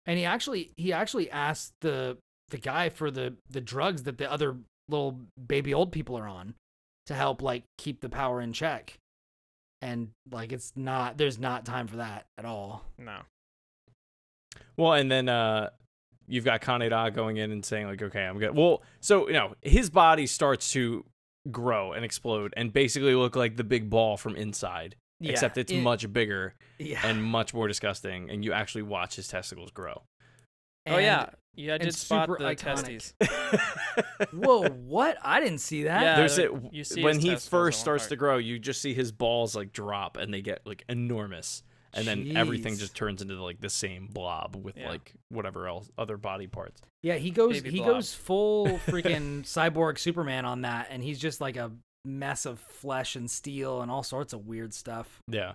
And he actually he actually asked the the guy for the the drugs that the other little baby old people are on to help like keep the power in check. And like it's not there's not time for that at all. no. Well, and then uh, you've got Kaneda going in and saying like, okay, I'm good. Well, so you know, his body starts to grow and explode and basically look like the big ball from inside, except it's it- much bigger yeah. and much more disgusting. And you actually watch his testicles grow. oh, yeah. Yeah, I did spot super the iconic. testes. Whoa, what? I didn't see that. Yeah, There's it you see when he first starts part. to grow. You just see his balls like drop and they get like enormous, and then everything just turns into like the same blob with Yeah. like whatever else other body parts. Yeah, he goes Baby he blob. goes full freaking cyborg Superman on that and he's just like a mess of flesh and steel and all sorts of weird stuff. Yeah.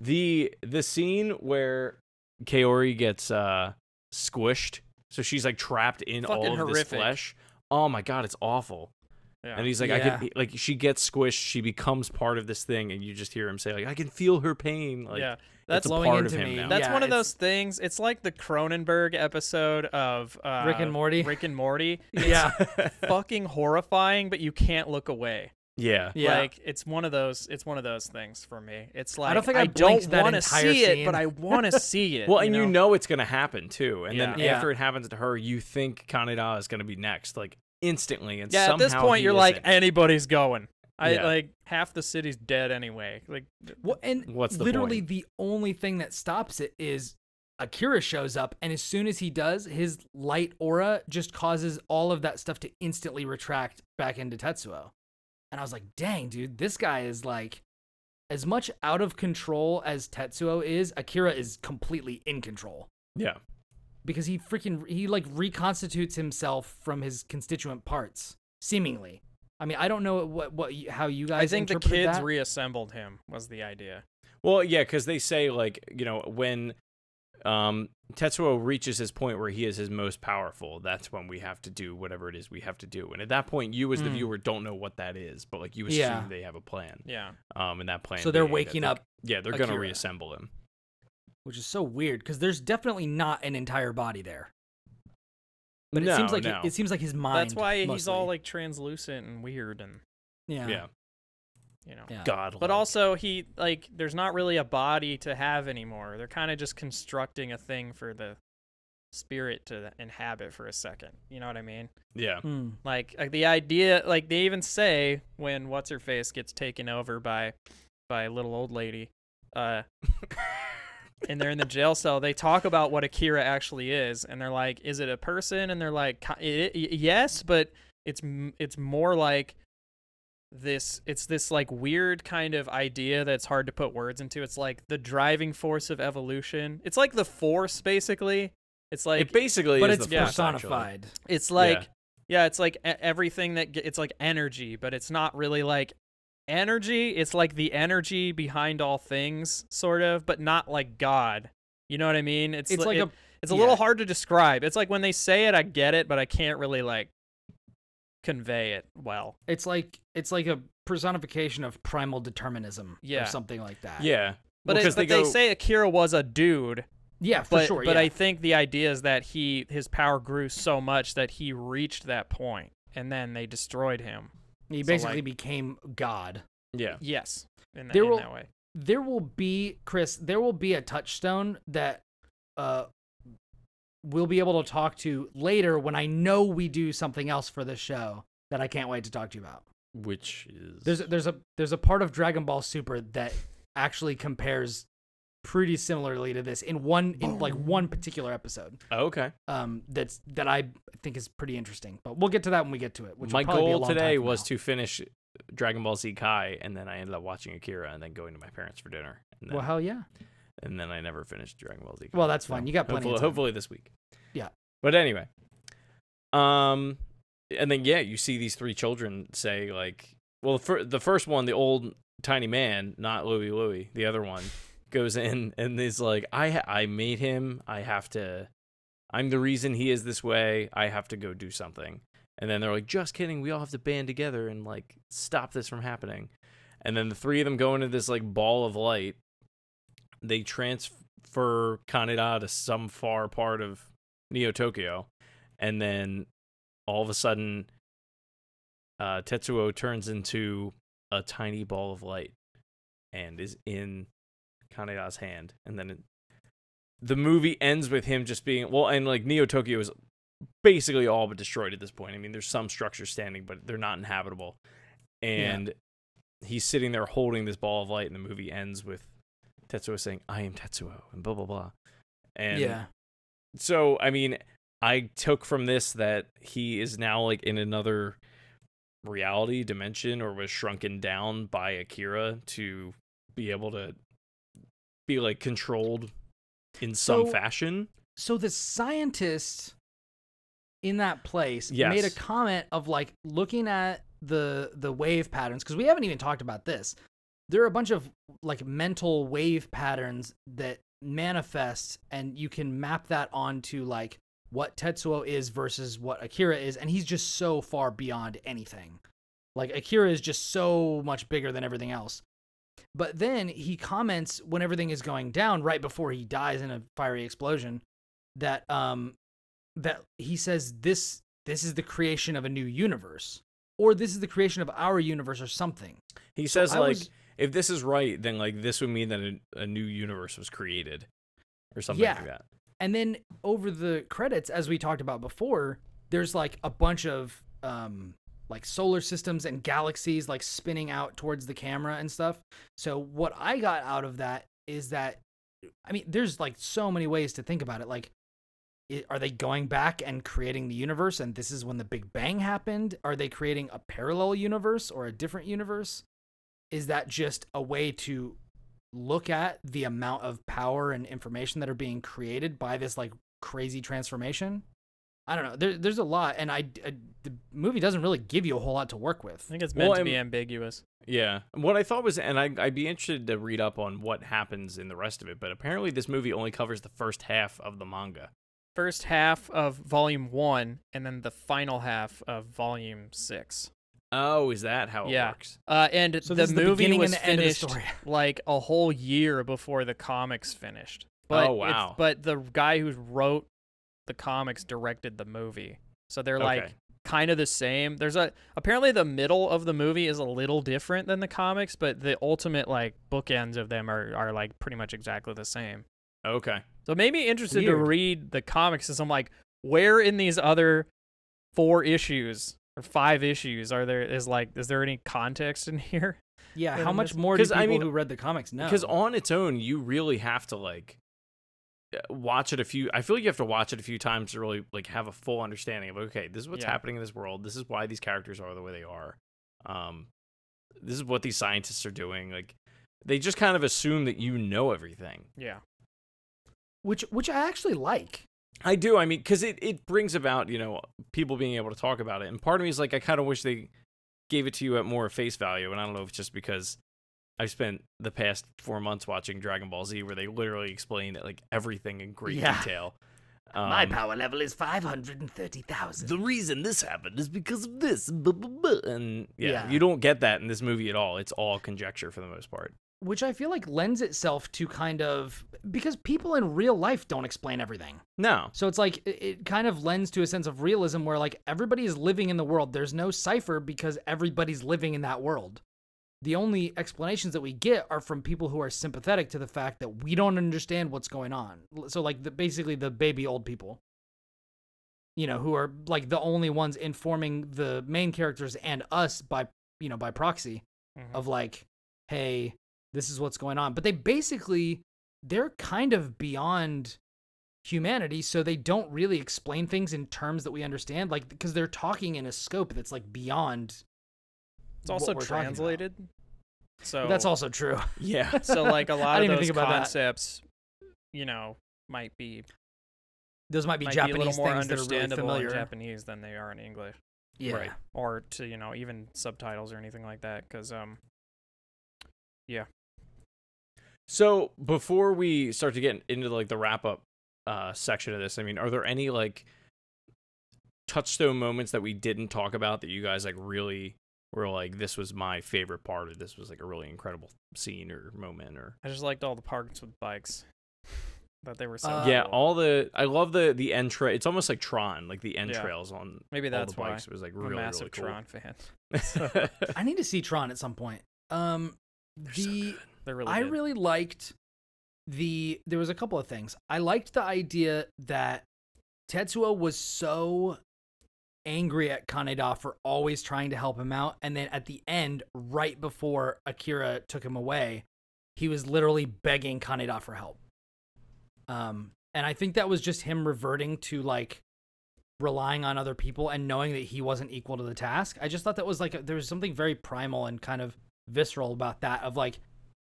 The the scene where Kaori gets uh squished, so she's like trapped in all Fucking of this flesh. Oh my god, it's awful. Yeah. And he's like, I Yeah. can like she gets squished, she becomes part of this thing, and you just hear him say like, I can feel her pain. Like yeah. It's That's a flowing into me. now. That's Yeah, one of those things. It's like the Cronenberg episode of uh, Rick and Morty. Rick and Morty. It's Yeah. fucking horrifying, but you can't look away. yeah. Yeah. Like it's one of those. It's one of those things for me. It's like I don't think I don't want to entire see it, but I want to see it. Well, and you know it's gonna happen too. And then Yeah. Yeah. after it happens to her, you think Kaneda is gonna be next, like instantly. And Yeah, at this point, you're like, isn't. anybody's going. I Yeah. like half the city's dead anyway. Like, Well, and What's the literally point? the only thing that stops it is Akira shows up, and as soon as he does, his light aura just causes all of that stuff to instantly retract back into Tetsuo. And I was like, dang, dude, this guy is like as much out of control as Tetsuo is, Akira is completely in control. yeah. Because he freaking he like reconstitutes himself from his constituent parts, seemingly. I mean, I don't know what what how you guys I think the kids that. reassembled him. Was the idea? Well, yeah, because they say like you know when um Tetsuo reaches his point where he is his most powerful, that's when we have to do whatever it is we have to do. And at that point, you as the Mm. viewer don't know what that is, but like you assume Yeah. they have a plan. Yeah. Um, and that plan. So they're being that waking they- up Yeah, they're gonna reassemble him. which is so weird because there's definitely not an entire body there. But no, it seems like no. it, it seems like his mind. That's why he's all like translucent and weird, and yeah, yeah. you know. yeah. God. But also, he like there's not really a body to have anymore. They're kind of just constructing a thing for the spirit to inhabit for a second. You know what I mean? Yeah. Hmm. Like, like the idea, like they even say when what's her face gets taken over by by a little old lady, uh, and they're in the jail cell. They talk about what Akira actually is, and they're like, "Is it a person?" And they're like, "Ki- i- i- "Yes, but it's it's more like." this it's this like weird kind of idea that's hard to put words into it's like the driving force of evolution it's like the force basically it's like it basically But is it's the Force, actually. personified. it's like Yeah. yeah, it's like e- everything that it's like energy, but it's not really like energy. It's like the energy behind all things, sort of, but not like God. You know what I mean? It's It's li- like it- a it's a little hard to describe. It's like when they say it, I get it, but I can't really like convey it well. it's like it's like a personification of primal determinism Yeah. or something like that. Yeah. But, Well, it, 'cause but they they, say Akira was a dude, Yeah, for but sure. but yeah. I think the idea is that he his power grew so much that he reached that point, and then they destroyed him. He so, basically like- became God. Yeah. Yes, in, that There in will- that way. There will be Chris. There will be a touchstone that uh we'll be able to talk to later when I know we do something else for this show that I can't wait to talk to you about. Which is There's there's a there's a part of Dragon Ball Super that actually compares pretty similarly to this in one in like one particular episode. Oh, okay. Um, that's that I think is pretty interesting. But we'll get to that when we get to it. Which My will probably be a goal today was now. to finish Dragon Ball Z Kai, and then I ended up watching Akira, and then going to my parents for dinner. And then, Well, hell yeah. and then I never finished Dragon Ball Z. Kai. Well, that's So fine. You got plenty Hopefully, of time. hopefully this week. Yeah. But anyway, um, and then yeah, you see these three children say like, well, the first one, the old tiny man, not Louie Louie, the other one goes in and is like, I I made him. I have to. I'm the reason he is this way. I have to go do something. And then they're like, just kidding. We all have to band together and like stop this from happening. And then the three of them go into this like ball of light. They transfer Kaneda to some far part of Neo Tokyo. And then all of a sudden, uh, Tetsuo turns into a tiny ball of light and is in Kaneda's hand. And then it, the movie ends with him just being well, and like Neo Tokyo is basically all but destroyed at this point. I mean, there's some structures standing, but they're not inhabitable. And he's sitting there holding this ball of light, and the movie ends with Tetsuo saying, "I am Tetsuo," and blah blah blah. And yeah. so I mean, I took from this that he is now like in another reality dimension or was shrunken down by Akira to be able to be like controlled in some So- fashion. So the scientist in that place made a comment of like looking at the the wave patterns because we haven't even talked about this. There are a bunch of like mental wave patterns that manifest and you can map that onto like what Tetsuo is versus what Akira is and he's just so far beyond anything. Like Akira is just so much bigger than everything else. But then he comments when everything is going down right before he dies in a fiery explosion that um that he says this this is the creation of a new universe or this is the creation of our universe or something. He says I like was- if this is right, then like this would mean that a, a new universe was created or something Yeah. like that. And then over the credits as we talked about before, there's like a bunch of um like solar systems and galaxies like spinning out towards the camera and stuff. So what I got out of that is that I mean there's like so many ways to think about it. Like are they going back and creating the universe and this is when the big bang happened? Are they creating a parallel universe or a different universe? Is that just a way to look at the amount of power and information that are being created by this like crazy transformation i don't know there, there's a lot and I, I- the movie doesn't really give you a whole lot to work with. I think it's Well, meant to be I'm- ambiguous. Yeah. What I thought was, and I, I'd be interested to read up on what happens in the rest of it, but apparently this movie only covers the first half of the manga. First half of volume one, and then the final half of volume six. Oh, is that how it Yeah. works? Uh, and So the this is the movie was and the end of the finished story. like a whole year before the comics finished. But Oh, it's- wow. but the guy who wrote the comics directed the movie, so they're like kind of the same. There's a apparently the middle of the movie is a little different than the comics, but the ultimate like bookends of them are are like pretty much exactly the same. Okay. So it made me interested to read the comics because I'm like, where in these other four issues or five issues are there is like is there any context in here? Yeah, Yeah, how much this- more do 'cause, people I mean- who read the comics know? Because on its own, you really have to like watch it a few. I feel like you have to watch it a few times to really like have a full understanding of okay, this is what's Yeah. happening in this world. This is why these characters are the way they are. Um, this is what these scientists are doing. Like they just kind of assume that you know everything. Yeah. which which I actually like. I do. I mean, because it, it brings about, you know, people being able to talk about it. And part of me is like, I kind of wish they gave it to you at more face value. And I don't know if it's just because I've spent the past four months watching Dragon Ball Z where they literally explain like everything in great Yeah. detail. Um, My power level is five hundred and thirty thousand. The reason this happened is because of this. blah, blah, blah. And yeah, Yeah. you don't get that in this movie at all. It's all conjecture for the most part. which I feel like lends itself to kind of because people in real life don't explain everything. No. So it's like it- it kind of lends to a sense of realism where like everybody is living in the world. There's no cipher because everybody's living in that world. The only explanations that we get are from people who are sympathetic to the fact that we don't understand what's going on. So like the, basically the baby old people. You know, who are like the only ones informing the main characters and us by, you know, by proxy Mhm. of like, hey, this is what's going on. But they basically they're kind of beyond humanity, so they don't really explain things in terms that we understand, like because they're talking in a scope that's like beyond. It's also what we're talking about. translated. So that's also true. Yeah. so like a lot of didn't those think about that. concepts, you know, might be Those might be might Japanese be a little more things that are really understandable familiar. in Japanese than they are in English, yeah. Right. or to you know even subtitles or anything like that. Because um, yeah. So before we start to get into like the wrap up uh, section of this, I mean, are there any like touchstone moments that we didn't talk about that you guys like really were like, this was my favorite part, or this was like a really incredible scene or moment, or I just liked all the parts with bikes that they were so. Uh, yeah, all the I love the the entrail. It's almost like Tron, like the Yeah. entrails on Maybe all that's the why bikes. It was like I'm really a massive really Tron fan. cool. I need to see Tron at some point. Um, They're so the good. They're really. I good. really liked the. There was a couple of things. I liked the idea that Tetsuo was so angry at Kaneda for always trying to help him out, and then at the end, right before Akira took him away, he was literally begging Kaneda for help. Um, and I think that was just him reverting to like relying on other people and knowing that he wasn't equal to the task. I just thought that was like a, there was something very primal and kind of visceral about that of like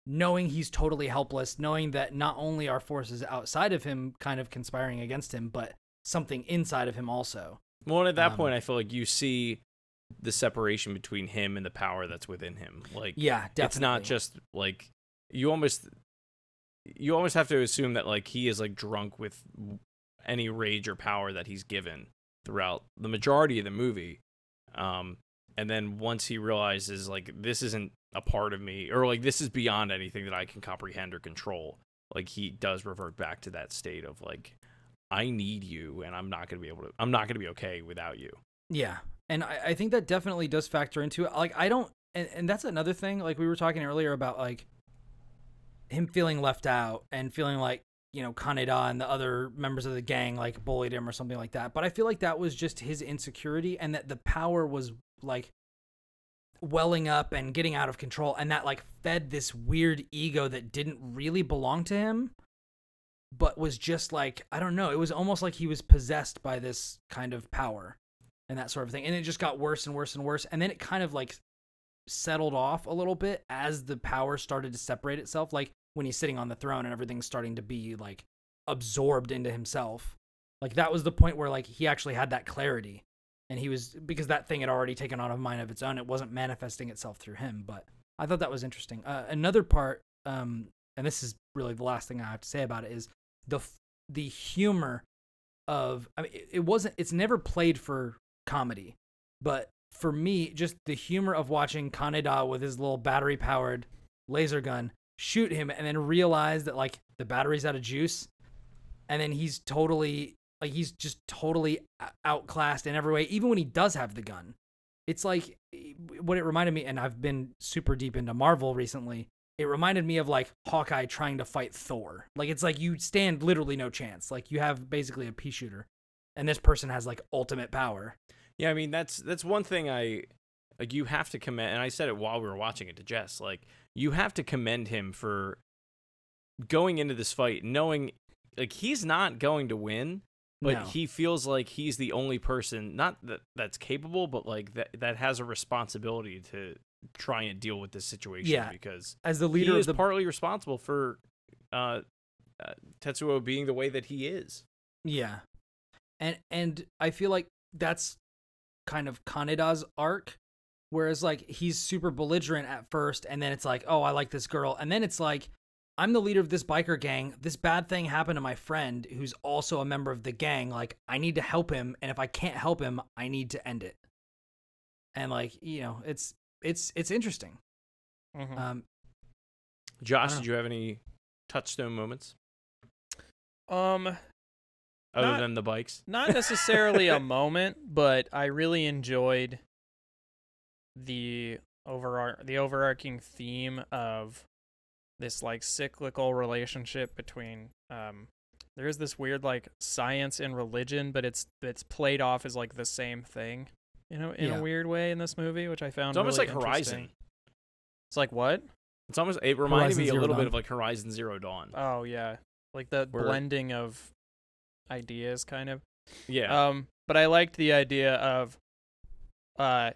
knowing he's totally helpless, knowing that not only are forces outside of him kind of conspiring against him, but something inside of him also. Well, and at that Um, point, I feel like you see the separation between him and the power that's within him. Like, Yeah, definitely. it's not just like you almost you almost have to assume that like he is like drunk with any rage or power that he's given throughout the majority of the movie. Um, and then once he realizes like this isn't a part of me or like this is beyond anything that I can comprehend or control, like he does revert back to that state of like I need you and I'm not gonna be able to I'm not gonna be okay without you. Yeah. And I, I think that definitely does factor into it. Like I don't and, and that's another thing, like we were talking earlier about like him feeling left out and feeling like, you know, Kaneda and the other members of the gang like bullied him or something like that. But I feel like that was just his insecurity and that the power was like welling up and getting out of control and that like fed this weird ego that didn't really belong to him but was just like I don't know, it was almost like he was possessed by this kind of power and that sort of thing. And it just got worse and worse and worse. And then it kind of like settled off a little bit as the power started to separate itself. Like when he's sitting on the throne and everything's starting to be like absorbed into himself. Like that was the point where like he actually had that clarity. And he was because that thing had already taken on a mind of its own. It wasn't manifesting itself through him. But I thought that was interesting. Uh, another part, um, and this is really the last thing I have to say about it, is the the humor of I mean it, wasn't it's never played for comedy but for me just the humor of watching Kaneda with his little battery powered laser gun shoot him and then realize that like the battery's out of juice and then he's totally like he's just totally outclassed in every way even when he does have the gun. It's like eh, what it reminded me and I've been super deep into Marvel recently it reminded me of like Hawkeye trying to fight Thor. Like it's like you stand literally no chance. Like you have basically a pea shooter, and this person has like ultimate power. Yeah, I mean that's that's one thing I like. You have to commend, and I said it while we were watching it to Jess. Like you have to commend him for going into this fight knowing like he's not going to win, but No. he feels like he's the only person not that that's capable, but like that that has a responsibility to try to deal with this situation. Yeah. because As the he leader is of the partly responsible for uh, uh, Tetsuo being the way that he is. Yeah. And and I feel like that's kind of Kaneda's arc whereas like he's super belligerent at first and then it's like, "Oh, I like this girl." And then it's like, "I'm the leader of this biker gang. This bad thing happened to my friend who's also a member of the gang. Like, I need to help him, and if I can't help him, I need to end it." And like, you know, it's it's it's interesting. Mhm. Um Josh, did you have any touchstone moments Um, other Not- than the bikes? not necessarily a moment, but I really enjoyed the over the overarching theme of this like cyclical relationship between um there is this weird like science and religion, but it's it's played off as like the same thing, you know, in Yeah. a weird way in this movie, which I found It's almost really like Horizon. It's like what? It's almost it reminded Horizon me a Zero little bit of like Horizon Zero Dawn. Oh yeah, like the Where- blending of ideas, kind of. yeah. Um, but I liked the idea of, uh,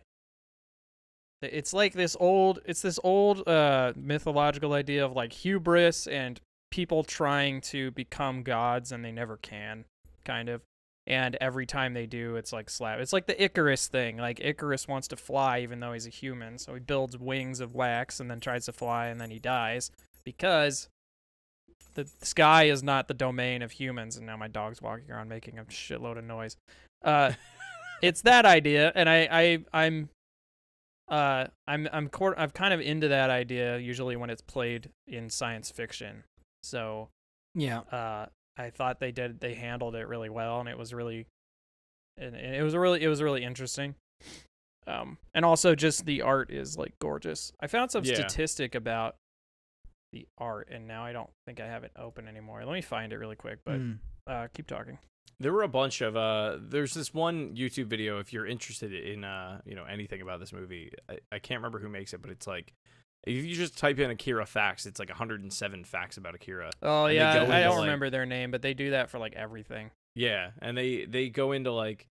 it's like this old, it's this old uh mythological idea of like hubris and people trying to become gods and they never can, kind of. And every time they do, it's like slap. It's like the Icarus thing. Like Icarus wants to fly even though he's a human, so he builds wings of wax and then tries to fly and then he dies because the sky is not the domain of humans. And now my dog's walking around making a shitload of noise. Uh, it's that idea, and I, I, I'm, uh, I'm, I'm, cor- I'm kind of into that idea usually when it's played in science fiction. So, yeah. uh, I thought they did, they handled it really well, and it was really, and, and it was really, it was really interesting. Um, and also just the art is like gorgeous. I found some Yeah. statistic about the art, and now I don't think I have it open anymore. Let me find it really quick, but Mm. uh, keep talking. There were a bunch of uh there's this one YouTube video if you're interested in uh you know anything about this movie. I, I can't remember who makes it, but it's like if you just type in Akira facts, it's like 107 facts about Akira. Oh And yeah, I, I don't like- remember their name, but they do that for like everything. Yeah, and they they go into like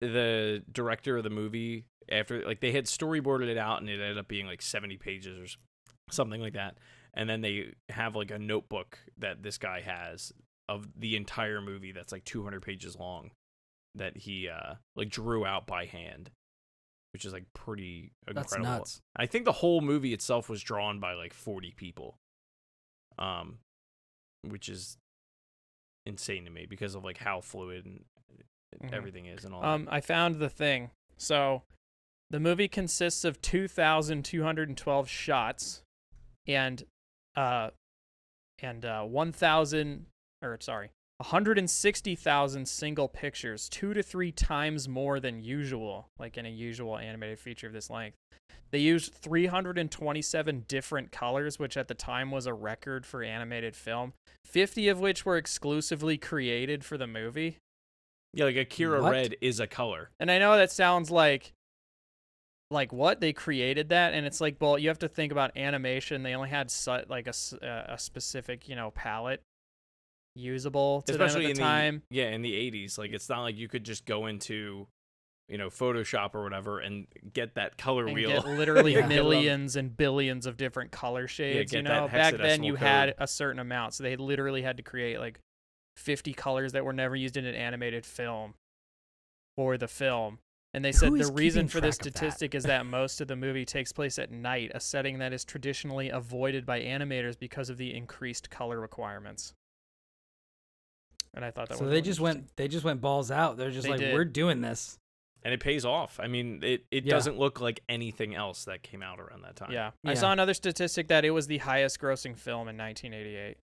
the director of the movie after like they had storyboarded it out and it ended up being like 70 pages or something like that. And then they have like a notebook that this guy has of the entire movie that's like 200 pages long that he uh like drew out by hand, which is like pretty incredible. That's incredible. nuts. I think the whole movie itself was drawn by like 40 people. Um which is insane to me because of like how fluid and Mhm. everything is and all Um, I found the thing. So, the movie consists of two thousand two hundred and twelve shots, and uh, and uh, one thousand or sorry, one hundred and sixty thousand single pictures, two to three times more than usual, like in a usual animated feature of this length. They used 327 different colors, which at the time was a record for animated film. 50 of which were exclusively created for the movie. Yeah, like Akira What? Red is a color. And I know that sounds like like what they created that and it's like well you have to think about animation they only had su- like a, s- uh, a specific you know palette usable to Especially them at in the time the yeah, in the 80s. Like it's not like you could just go into you know, Photoshop or whatever and get that color and wheel. get literally Yeah. millions and billions of different color shades you know back then hexadecimal you had a certain amount so they literally had to create like 50 colors that were never used in an animated film for the film and they said Who is the reason for this track of that? statistic is that most of the movie takes place at night a setting that is traditionally avoided by animators because of the increased color requirements and i thought that was. So was they just went they just went balls out. They're just They like did. we're doing this. and it pays off. I mean, it, it Yeah. doesn't look like anything else that came out around that time. yeah. i saw another statistic that it was the highest grossing film in 1988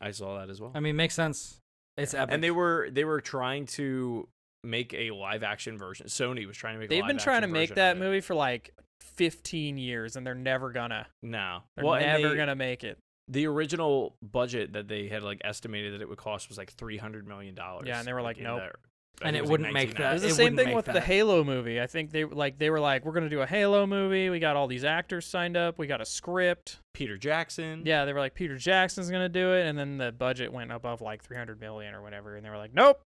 I saw that as well. I mean, makes sense. It's epic. and they were they were trying to make a live action version. Sony was trying to make. They've been live trying to make that movie for like 15 years, and they're never gonna. No. They're well, never they- gonna make it. The original budget that they had like estimated that it would cost was like three hundred million dollars. Yeah, and they were like, in nope. that- And think it wouldn't make that- It was the it same thing make with the. Halo movie. I think they like they were like, we're gonna do a Halo movie. We got all these actors signed up. We got a script. Peter Jackson. Yeah, they were like Peter Jackson's gonna do it, and then the budget went above like 300 million or whatever, and they were like, nope.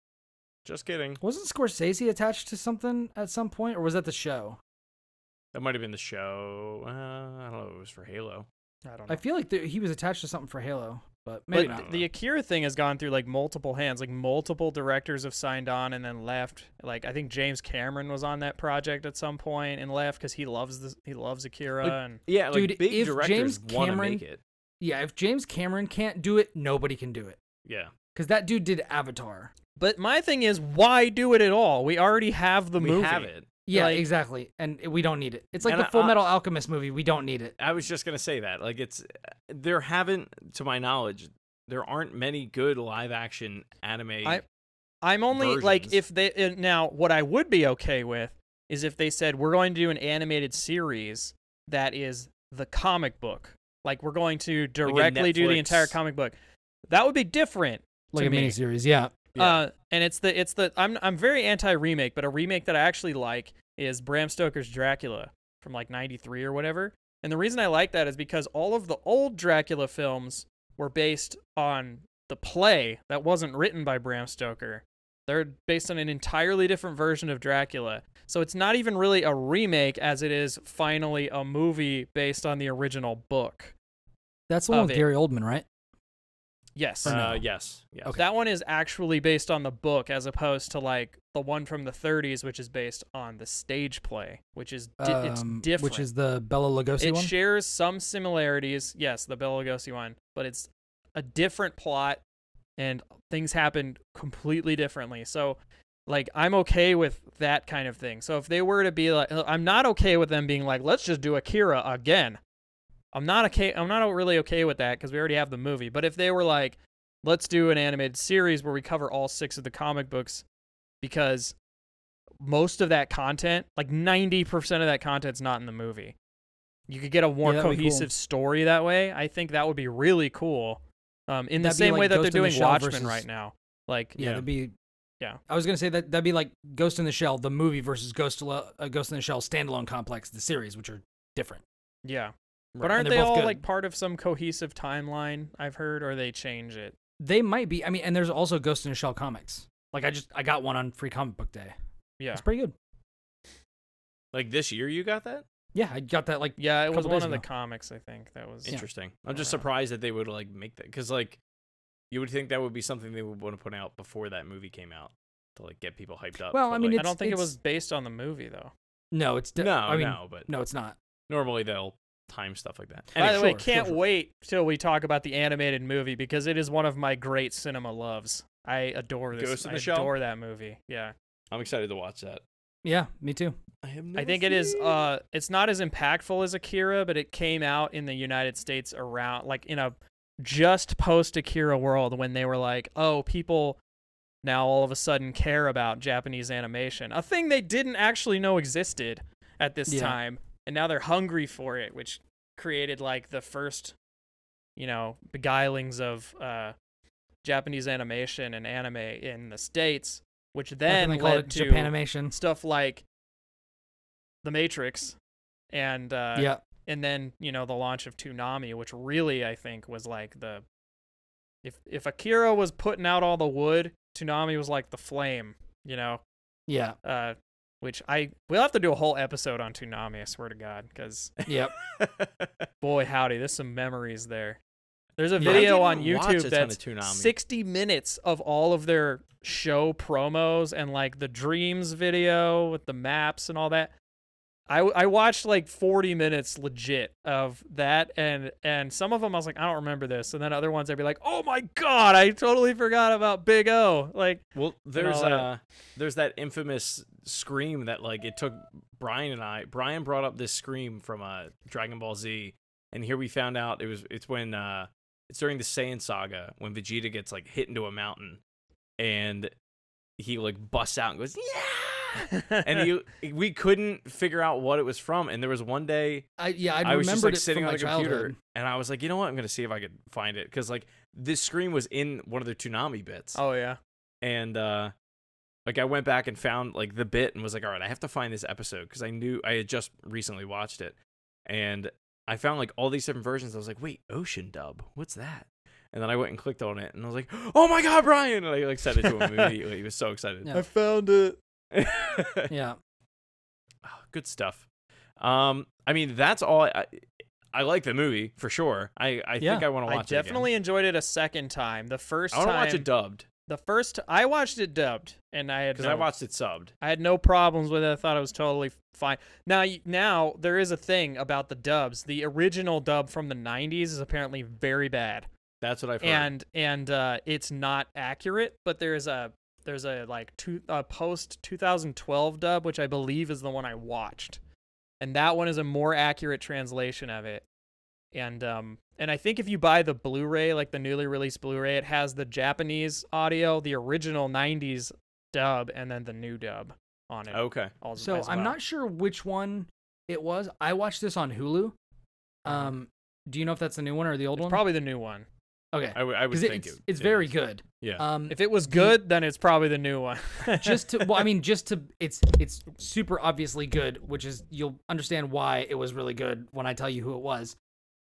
Just kidding. Wasn't Scorsese attached to something at some point, or was that the show? That might have been the show. Uh, I don't know. It was for Halo. I don't know. I feel like the, he was attached to something for Halo, but maybe but not. the Akira thing has gone through like multiple hands. Like multiple directors have signed on and then left. Like I think James Cameron was on that project at some point and left because he loves the he loves Akira Like, and Yeah, like Dude, big if directors James want to Cameron- make it. yeah, if James Cameron can't do it, nobody can do it. Yeah. Because that dude did Avatar. But my thing is, why do it at all? We already have the we movie. have it. Yeah, Like- exactly. And we don't need it. It's like the Full I- Metal Alchemist movie. We don't need it. I was just gonna say that. Like it's there haven't, to my knowledge, there aren't many good live action anime. I- I'm only like if they uh, now what I would be okay with is if they said we're going to do an animated series that is the comic book. Like we're going to directly do the entire comic book. That would be different. Like a me. miniseries, yeah. Yeah. Uh, and it's the it's the I'm I'm very anti remake, but a remake that I actually like is Bram Stoker's Dracula from like '93 or whatever. And the reason I like that is because all of the old Dracula films were based on the play that wasn't written by Bram Stoker. They're based on an entirely different version of Dracula. So it's not even really a remake as it is finally a movie based on the original book. That's the one with it. Gary Oldman, right? Yes. No? uh, yes. Yes. Okay. That one is actually based on the book as opposed to like the one from the 30s which is based on the stage play, which is di- it's Um, different. Which is the Bela Lugosi it one? It shares some similarities, yes, the Bela Lugosi one, but it's a different plot and things happen completely differently. So like I'm okay with that kind of thing. So if they were to be like I'm not okay with them being like let's just do Akira again. I'm not okay I'm not really okay with that cuz we already have the movie. But if they were like let's do an animated series where we cover all 6 of the comic books because most of that content, like 90% of that content's not in the movie. You could get a more Yeah, that'd cool. cohesive story that way. I think that would be really cool. Um, in the That'd be same like way that Ghost they're in the doing Watchmen versus- right now. Like, yeah, Yeah. that'd be. Yeah. I was gonna say that that'd be like Ghost in the Shell, the movie, versus Ghost, uh, Ghost in the Shell standalone complex, the series, which are different. yeah. But aren't they all good. like part of some cohesive timeline? I've heard, or they change it. They might be. I mean, and there's also Ghost in the Shell comics. Like I just I got one on Free Comic Book Day. Yeah, It's pretty good. Like this year, you got that? Yeah, I got that like yeah. It was one days of the comics. I think that was. Interesting. I'm just surprised that they would like make that because like you would think that would be something they would want to put out before that movie came out to like get people hyped up. Well, but, I mean, like, I don't think it was based on the movie though. no, it's de- no, I mean, no, but no, it's not. normally they'll time stuff like that. By the way, sure, can't sure, sure. wait till we talk about the animated movie because it is one of my great cinema loves. I adore this. Ghost in I Shell? adore that movie. Yeah. I'm excited to watch that. Yeah, me too. I have I think it is uh it's not as impactful as Akira, but it came out in the United States around like in a just post Akira world when they were like, "Oh, people now all of a sudden care about Japanese animation." A thing they didn't actually know existed at this Yeah. time, and now they're hungry for it, which created like the first you know, beguilings of uh Japanese animation and anime in the states, which then led to Japanimation. stuff like The Matrix and uh yeah, and then, you know, the launch of Toonami, which really I think was like the if if Akira was putting out all the wood, Toonami was like the flame, you know. yeah, Uh which I we'll have to do a whole episode on Toonami, I swear to God, cuz yep. boy howdy, there's some memories there. There's a Yeah. Video didn't on YouTube a ton of that's 60 minutes of all of their show promos and like the dreams video with the maps and all that. I, I watched like 40 minutes legit of that and and some of them I was like I don't remember this. And then other ones I'd be like oh my god I totally forgot about Big O. Like Well, there's uh there's that infamous scream that like it took Brian and I. Brian brought up this scream from uh Dragon Ball Z, and here we found out it was it's when uh it's during the Saiyan saga when Vegeta gets like hit into a mountain, and he like busts out and goes and you, we couldn't figure out what it was from. And there was one day I yeah, I, I was just like sitting on my the computer, childhood. and I was like, you know what? I'm gonna see if I could find it because like this screen was in one of the Toonami bits, oh yeah. and uh, like I went back and found like the bit and was like, all right, I have to find this episode because I knew I had just recently watched it, and I found like all these different versions. I was like, wait, Ocean Dub, what's that? And then I went and clicked on it, and I was like, "Oh my god, Brian!" And I like sent it to him immediately. He was so excited. Yeah. found it. Yeah. Oh, good stuff. Um, I mean, that's all. I, I, like the movie for sure. I, I Yeah, think I want to watch it. I watch definitely enjoyed it a second time. The first it. Again. I want to watch it dubbed the first I watched it dubbed, and I had because no, I watched it subbed. I had no problems with it. I thought it was totally fine. Now, now there is a thing about the dubs. The original dub from the '90s is apparently very bad, That's what I've heard. and and uh, it's not accurate. But there's a there's a like two post 2012 dub, which I believe is the one I watched, and that one is a more accurate translation of it. And um and I think if you buy the Blu-ray, like the newly released Blu-ray, it has the Japanese audio, the original '90s dub, and then the new dub on it. okay, als- So as I'm not sure which one it was. I watched this on Hulu. Um, do you know if that's the new one or the old It's one? probably the new one. Okay. I, w- I would think it's it, it's it very is. good. Yeah. Um, If it was the- good, then it's probably the new one. just to well, I mean, just to it's it's super obviously good, which is you'll understand why it was really good when I tell you who it was.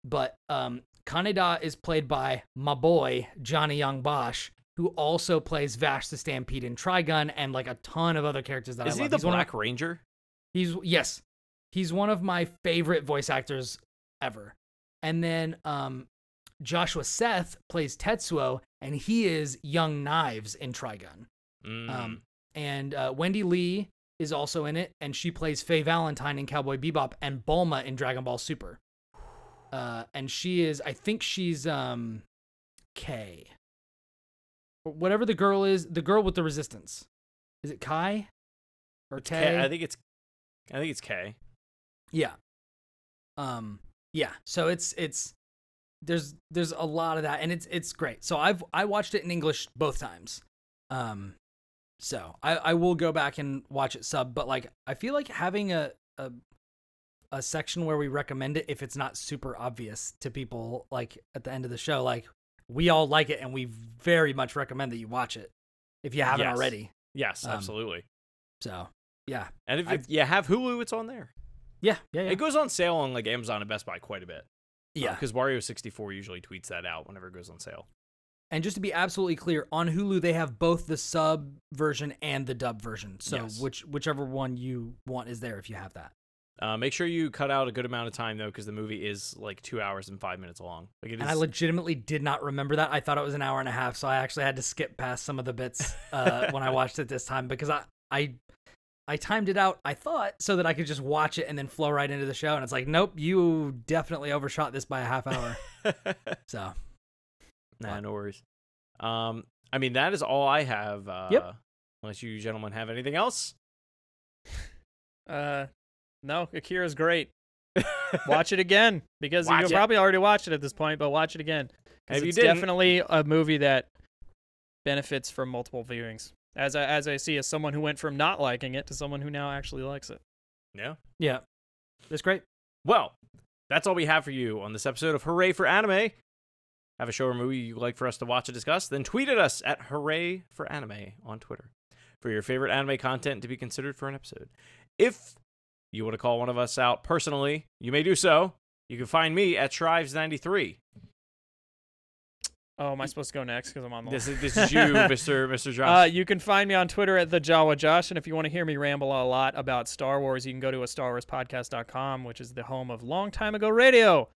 But um, Kaneda is played by my boy Johnny Yong Bosch, who also plays Vash the Stampede in Trigun and like a ton of other characters that is I he the he's one of Black Ranger? He's yes, he's one of my favorite voice actors ever. And then um, Joshua Seth plays Tetsuo, and he is Young Knives in Trigun. Mm. Um, and uh, Wendee Lee is also in it, and she plays Faye Valentine in Cowboy Bebop and Bulma in Dragon Ball Super. Uh, and she is, I think she's um, Kei. Whatever the girl is, the girl with the resistance. Is it Kai? Or Tay? I think it's I think it's Kei. Yeah. Um yeah, so it's it's there's there's a lot of that and it's it's great. So I've I watched it in English both times. Um so I I will go back and watch it sub, but like I feel like having a a a section where we recommend it if it's not super obvious to people like at the end of the show like we all like it and we very much recommend that you watch it if you haven't Yes. already. Yes, Um, absolutely. So, yeah. And if I- you have Hulu, it's on there. Yeah, yeah, yeah. It goes on sale on like Amazon and Best Buy quite a bit. Yeah. because Wario sixty four usually tweets that out whenever it goes on sale. And just to be absolutely clear, on Hulu they have both the sub version and the dub version. So Yes. which whichever one you want is there if you have that. Uh, make sure you cut out a good amount of time though, because the movie is like two hours and five minutes long. Like it is. And I legitimately did not remember that. I thought it was an hour and a half, so I actually had to skip past some of the bits uh, when I watched it this time because I I I timed it out. I thought so that I could just watch it and then flow right into the show. And it's like, nope, you definitely overshot this by a half hour. So nah, no worries. Um, I mean that is all I have. Uh, Yep. Unless you gentlemen have anything else. Uh, no, Akira's great. Watch it again because Watch you it. probably already watched it at this point, but watch it again. 'Cause If you it's didn't- definitely a movie that benefits from multiple viewings. As I, as I see, as someone who went from not liking it to someone who now actually likes it. Yeah. yeah, it's great. Well, that's all we have for you on this episode of Hooray for Anime. Have a show or movie you'd like for us to watch and discuss? Then tweet at us at Hooray for Anime on Twitter for your favorite anime content to be considered for an episode. If you want to call one of us out personally, you may do so. You can find me at Shrives93. Oh, am I supposed to go next because I'm on the This is this is you, Mr. Mr. Uh, Josh. you can find me on Twitter at the Jawa Josh, and if you want to hear me ramble a lot about Star Wars, you can go to a StarWarsPodcast.com, which is the home of Long Time Ago Radio.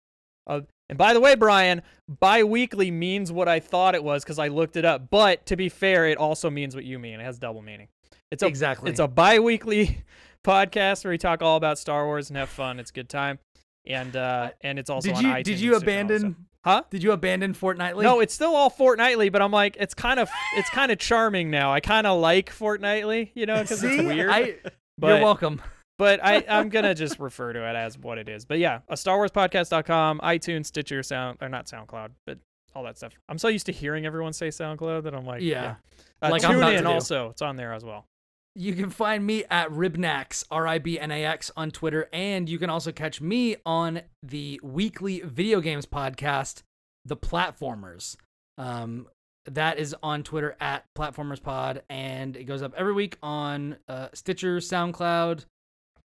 Uh, and by the way, Brian, bi-weekly means what I thought it was because I looked it up. But to be fair, it also means what you mean. It has double meaning. It's a exactly. it's a bi-weekly podcast where we talk all about Star Wars and have fun. It's a good time, and uh, and it's also did on you iTunes did you Stitcher and all that abandon. Huh? Did you abandon Fortnightly? No, it's still all fortnightly, but I'm like, it's kind of it's kind of charming now. I kind of like fortnightly, you know, because it's weird. I, but you're welcome. but I I'm gonna just refer to it as what it is. But yeah, a Star Wars podcast.com, iTunes, Stitcher, Sound or not SoundCloud, but all that stuff. I'm so used to hearing everyone say SoundCloud that I'm like, Yeah. Uh, Like I'm tune in also, it's on there as well. You can find me at Ribnax, R I B N A X, on Twitter. And you can also catch me on the weekly video games podcast, The Platformers. Um, that is on Twitter at PlatformersPod. And it goes up every week on uh, Stitcher, SoundCloud,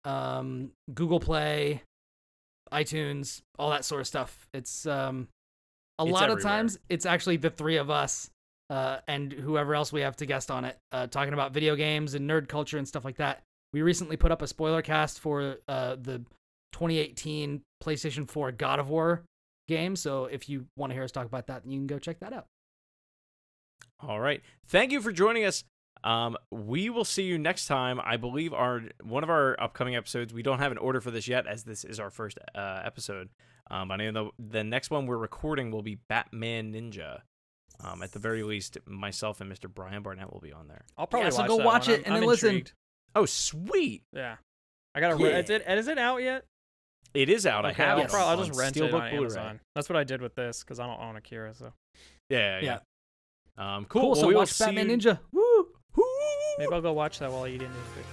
um, Google Play, iTunes, all that sort of stuff. It's um, a It's lot of times it's actually the three of us uh, and whoever else we have to guest on it, uh, talking about video games and nerd culture and stuff like that. We recently put up a spoiler cast for uh, the 2018 PlayStation 4 God of War game. So if you want to hear us talk about that, you can go check that out. All right. Thank you for joining us. Um, we will see you next time. I believe our one of our upcoming episodes. We don't have an order for this yet, as this is our first uh, episode. Um, but I know the, the next one we're recording will be Batman Ninja. Um, at the very least, myself and Mr. Brian Barnett will be on there. I'll probably so watch go that watch one. it I'm- and I'm then listen. intrigued. Oh, sweet! Yeah, I gotta. Yeah. Re- is it is it out yet? It is out. Okay, I have I'll, it. prob- I'll just rent Steelbook it on Blu-ray. Amazon. That's what I did with this because I don't own Akira. So Yeah, yeah. Yeah. Um, cool. Cool. Well, so we will watch Batman you- Ninja. Woo! maybe I'll go watch that while eating this.